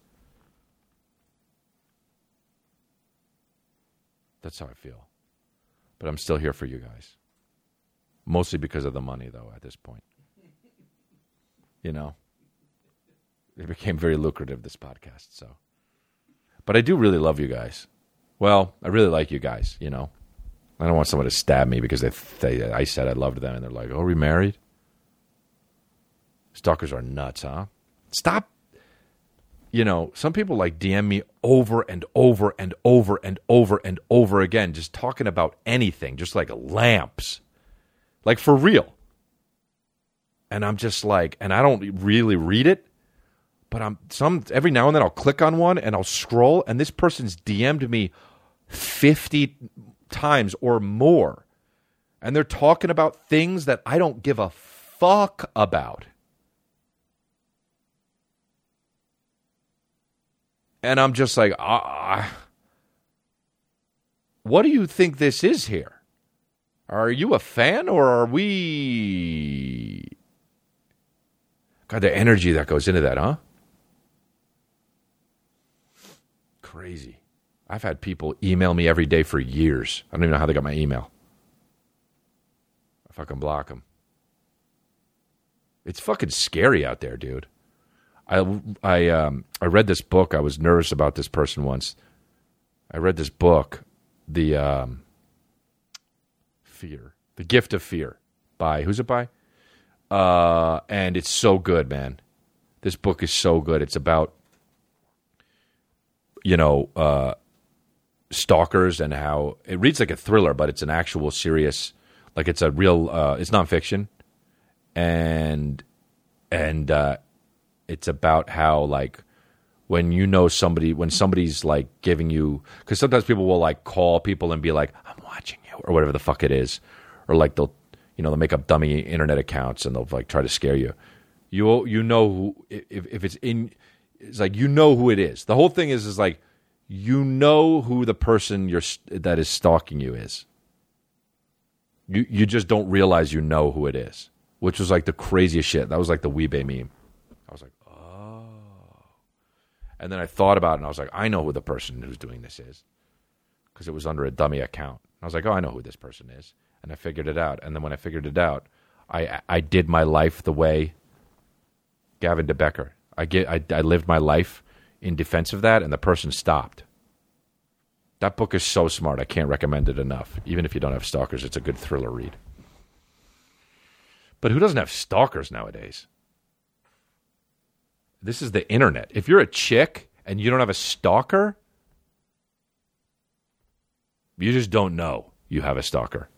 S1: That's how I feel. But I'm still here for you guys. Mostly because of the money, though, at this point. You know? It became very lucrative, this podcast, so. But I do really love you guys. Well, I really like you guys, you know? I don't want someone to stab me because they, they I said I loved them and they're like, "Oh, are we married?" Stalkers are nuts, huh? Stop. You know, some people like DM me over and over and over and over and over again, just talking about anything, just like lamps, like for real. And I'm just like, and I don't really read it, but I'm some every now and then I'll click on one and I'll scroll, and this person's DM'd me fifty times or more. And they're talking about things that I don't give a fuck about. And I'm just like, ah, what do you think this is here? Are you a fan or are we. God, the energy that goes into that, huh? Crazy. I've had people email me every day for years. I don't even know how they got my email. I fucking block them. It's fucking scary out there, dude. I I um I read this book. I was nervous about this person once. I read this book, the um, Fear, the Gift of Fear, by who's it by? Uh, and it's so good, man. This book is so good. It's about you know uh, stalkers and how it reads like a thriller, but it's an actual serious, like it's a real, uh, it's nonfiction, and and uh, it's about how like when you know somebody when somebody's like giving you because sometimes people will like call people and be like I'm watching you or whatever the fuck it is, or like they'll you know they'll make up dummy internet accounts and they'll like try to scare you. You you know who if if it's in it's like you know who it is. The whole thing is is like you know who the person you're that is stalking you is. You you just don't realize you know who it is, which was like the craziest shit. That was like the Weebay meme. I was like, oh. And then I thought about it, and I was like, I know who the person who's doing this is, because it was under a dummy account. I was like, oh, I know who this person is, and I figured it out. And then when I figured it out, I I did my life the way Gavin de Becker. I get I, I lived my life in defense of that, and the person stopped. That book is so smart. I can't recommend it enough. Even if you don't have stalkers, it's a good thriller read. But who doesn't have stalkers nowadays? This is the internet. If you're a chick and you don't have a stalker, you just don't know you have a stalker.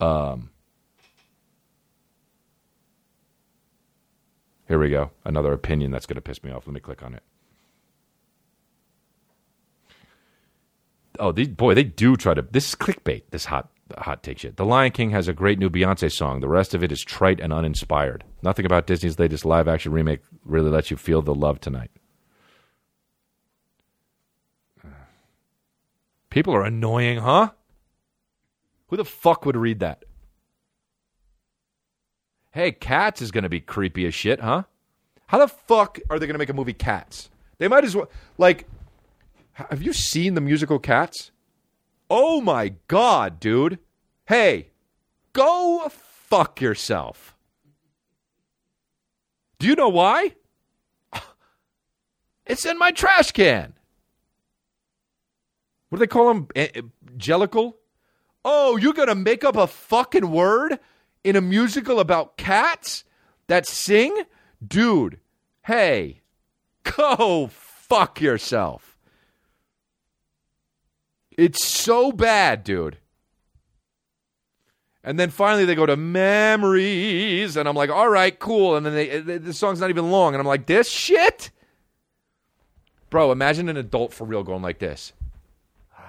S1: Um, here we go. Another opinion that's going to piss me off. Let me click on it. Oh, these, boy, they do try to. This is clickbait. This hot hot take shit. The Lion King has a great new Beyonce song. The rest of it is trite and uninspired. Nothing about Disney's latest live action remake really lets you feel the love tonight. People are annoying, huh? Who the fuck would read that? Hey, Cats is going to be creepy as shit, huh? How the fuck are they going to make a movie Cats? They might as well like have you seen the musical Cats? Oh my god, dude. Hey, go fuck yourself. Do you know why? It's in my trash can. What do they call them? Jellicle? Oh, you're going to make up a fucking word in a musical about cats that sing? Dude, hey, go fuck yourself. It's so bad, dude. And then finally they go to memories, and I'm like, all right, cool. And then they, the song's not even long, and I'm like, this shit? Bro, imagine an adult for real going like this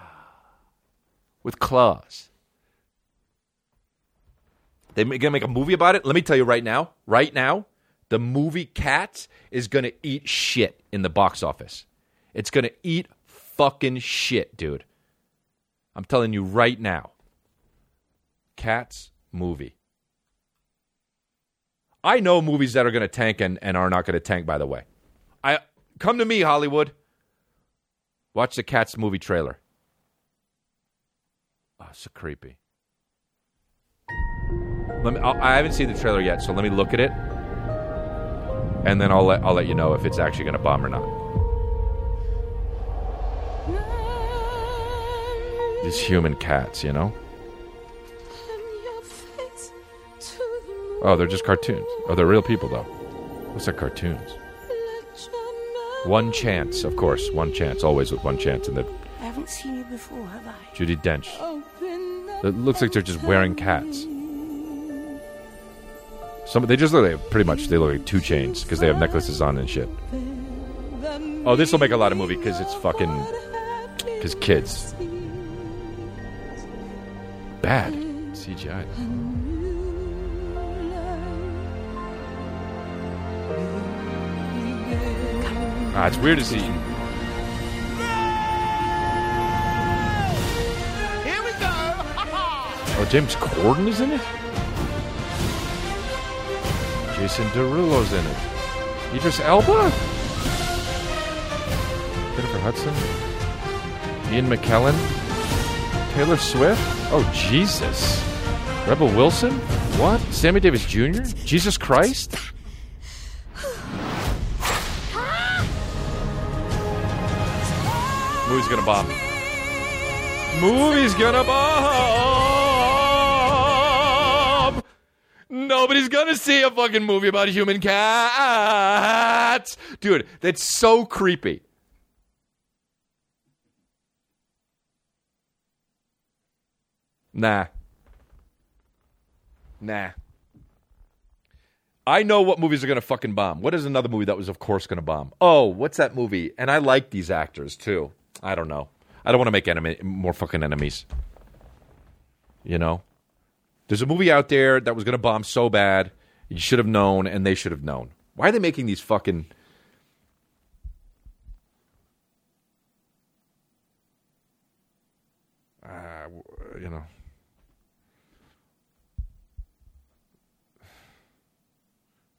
S1: with claws. They're gonna make a movie about it. Let me tell you right now, right now, the movie Cats is gonna eat shit in the box office. It's gonna eat fucking shit, dude. I'm telling you right now. Cats movie. I know movies that are going to tank and, and are not going to tank, by the way. I Come to me, Hollywood. Watch the Cats movie trailer. Oh, so creepy. Let me. I'll, I haven't seen the trailer yet, so let me look at it, and then I'll let I'll let you know if it's actually going to bomb or not. These human cats, you know. Oh, they're just cartoons. Oh, they're real people though. What's that cartoons? One chance, of course. One chance, always with one chance. And the
S4: I haven't seen you before, have I?
S1: Judi Dench. It looks like they're just wearing cats. Some they just look like pretty much they look like 2 Chainz because they have necklaces on and shit. Oh, this will make a lot of movie because it's fucking because kids. Bad CGI. Ah, it's weird to see.
S2: Here we go.
S1: Oh, James Corden is in it. Jason Derulo's in it. Idris Elba. Jennifer Hudson. Ian McKellen. Taylor Swift. Oh Jesus. Rebel Wilson. What? Sammy Davis Jr. Jesus Christ. Movie's gonna bomb. Movie's gonna bomb. Nobody's gonna see a fucking movie about human cats. Dude, that's so creepy. Nah. Nah. I know what movies are going to fucking bomb. What is another movie that was, of course, going to bomb? Oh, what's that movie? And I like these actors too. I don't know. I don't want to make enemy more fucking enemies. You know, there's a movie out there that was going to bomb so bad. You should have known, and they should have known. Why are they making these fucking? Uh, you know.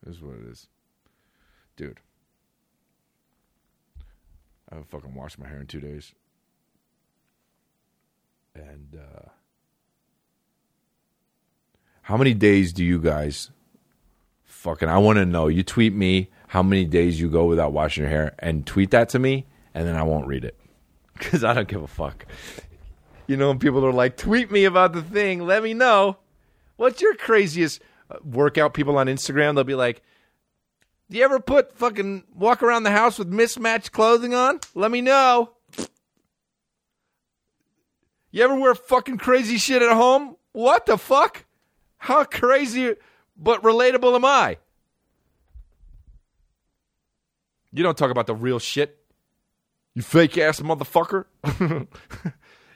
S1: This is what it is. Dude. I haven't fucking washed my hair in two days. And uh how many days do you guys fucking I want to know. You tweet me how many days you go without washing your hair and tweet that to me and then I won't read it. Cuz I don't give a fuck. You know, when people are like, "Tweet me about the thing, let me know." What's your craziest workout people on Instagram? They'll be like, "Do you ever put fucking walk around the house with mismatched clothing on? Let me know." You ever wear fucking crazy shit at home? What the fuck? How crazy but relatable am I? You don't talk about the real shit. You fake ass motherfucker.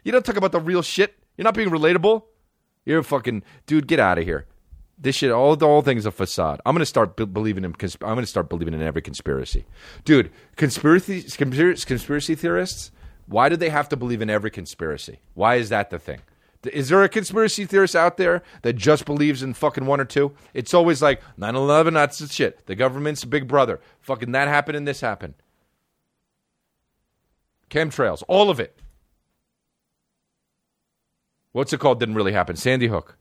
S1: you don't talk about the real shit. You're not being relatable. You're a fucking dude. Get out of here. This shit, all the whole thing's a facade. I'm gonna start be- believing in. Consp- I'm gonna start believing in every conspiracy, dude. Conspiracy, conspiracy, theorists. Why do they have to believe in every conspiracy? Why is that the thing? Is there a conspiracy theorist out there that just believes in fucking one or two? It's always like 9 11, that's the shit. The government's big brother. Fucking that happened and this happened. Chemtrails, all of it. What's it called? Didn't really happen. Sandy Hook.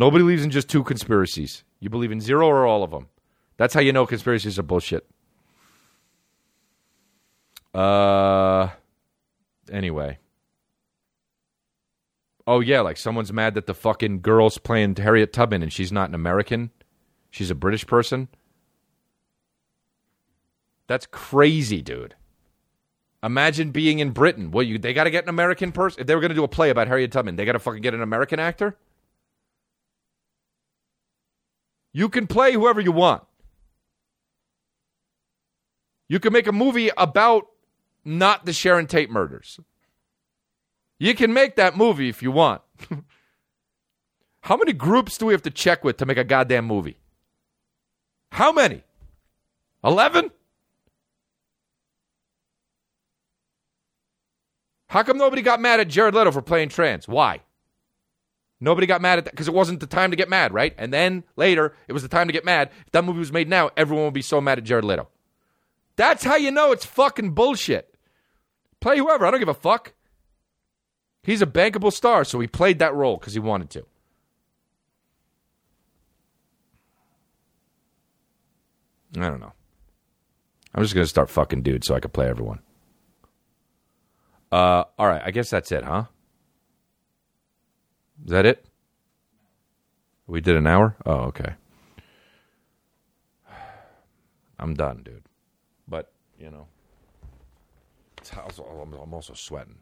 S1: Nobody believes in just two conspiracies. You believe in zero or all of them. That's how you know conspiracies are bullshit. Uh, anyway. Oh yeah, like someone's mad that the fucking girl's playing Harriet Tubman and she's not an American. She's a British person. That's crazy, dude. Imagine being in Britain. Well, you they got to get an American person. If they were going to do a play about Harriet Tubman, they got to fucking get an American actor. You can play whoever you want. You can make a movie about not the Sharon Tate murders. You can make that movie if you want. How many groups do we have to check with to make a goddamn movie? How many? 11? How come nobody got mad at Jared Leto for playing trans? Why? Nobody got mad at that because it wasn't the time to get mad, right? And then later, it was the time to get mad. If that movie was made now, everyone would be so mad at Jared Leto. That's how you know it's fucking bullshit. Play whoever. I don't give a fuck. He's a bankable star, so he played that role because he wanted to. I don't know. I'm just going to start fucking dudes so I can play everyone. Uh, all right, I guess that's it, huh? Is that it? We did an hour? Oh, okay. I'm done, dude. But, you know, I'm also sweating.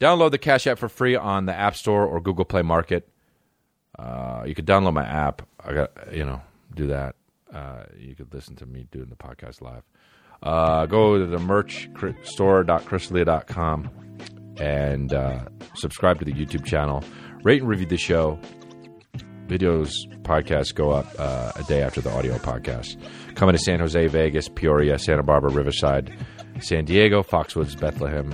S1: Download the Cash App for free on the App Store or Google Play Market. Uh, you could download my app. I got, you know, do that. Uh, you could listen to me doing the podcast live. Uh, go to the merch store.chrisdelia.com and uh, subscribe to the YouTube channel. Rate and review the show. Videos, podcasts go up uh, a day after the audio podcast. Coming to San Jose, Vegas, Peoria, Santa Barbara, Riverside, San Diego, Foxwoods, Bethlehem,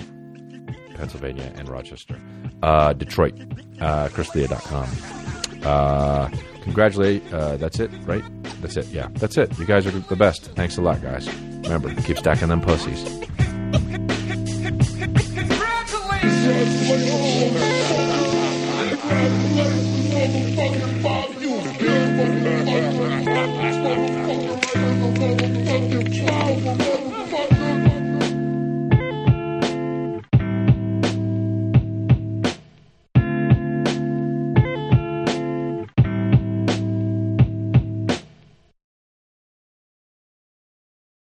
S1: Pennsylvania, and Rochester. Uh, Detroit, uh, chrisdelia.com. Uh, congratulate. Uh, that's it, right? That's it. Yeah, that's it. You guys are the best. Thanks a lot, guys. Remember, keep stacking them pussies.
S2: Congratulations.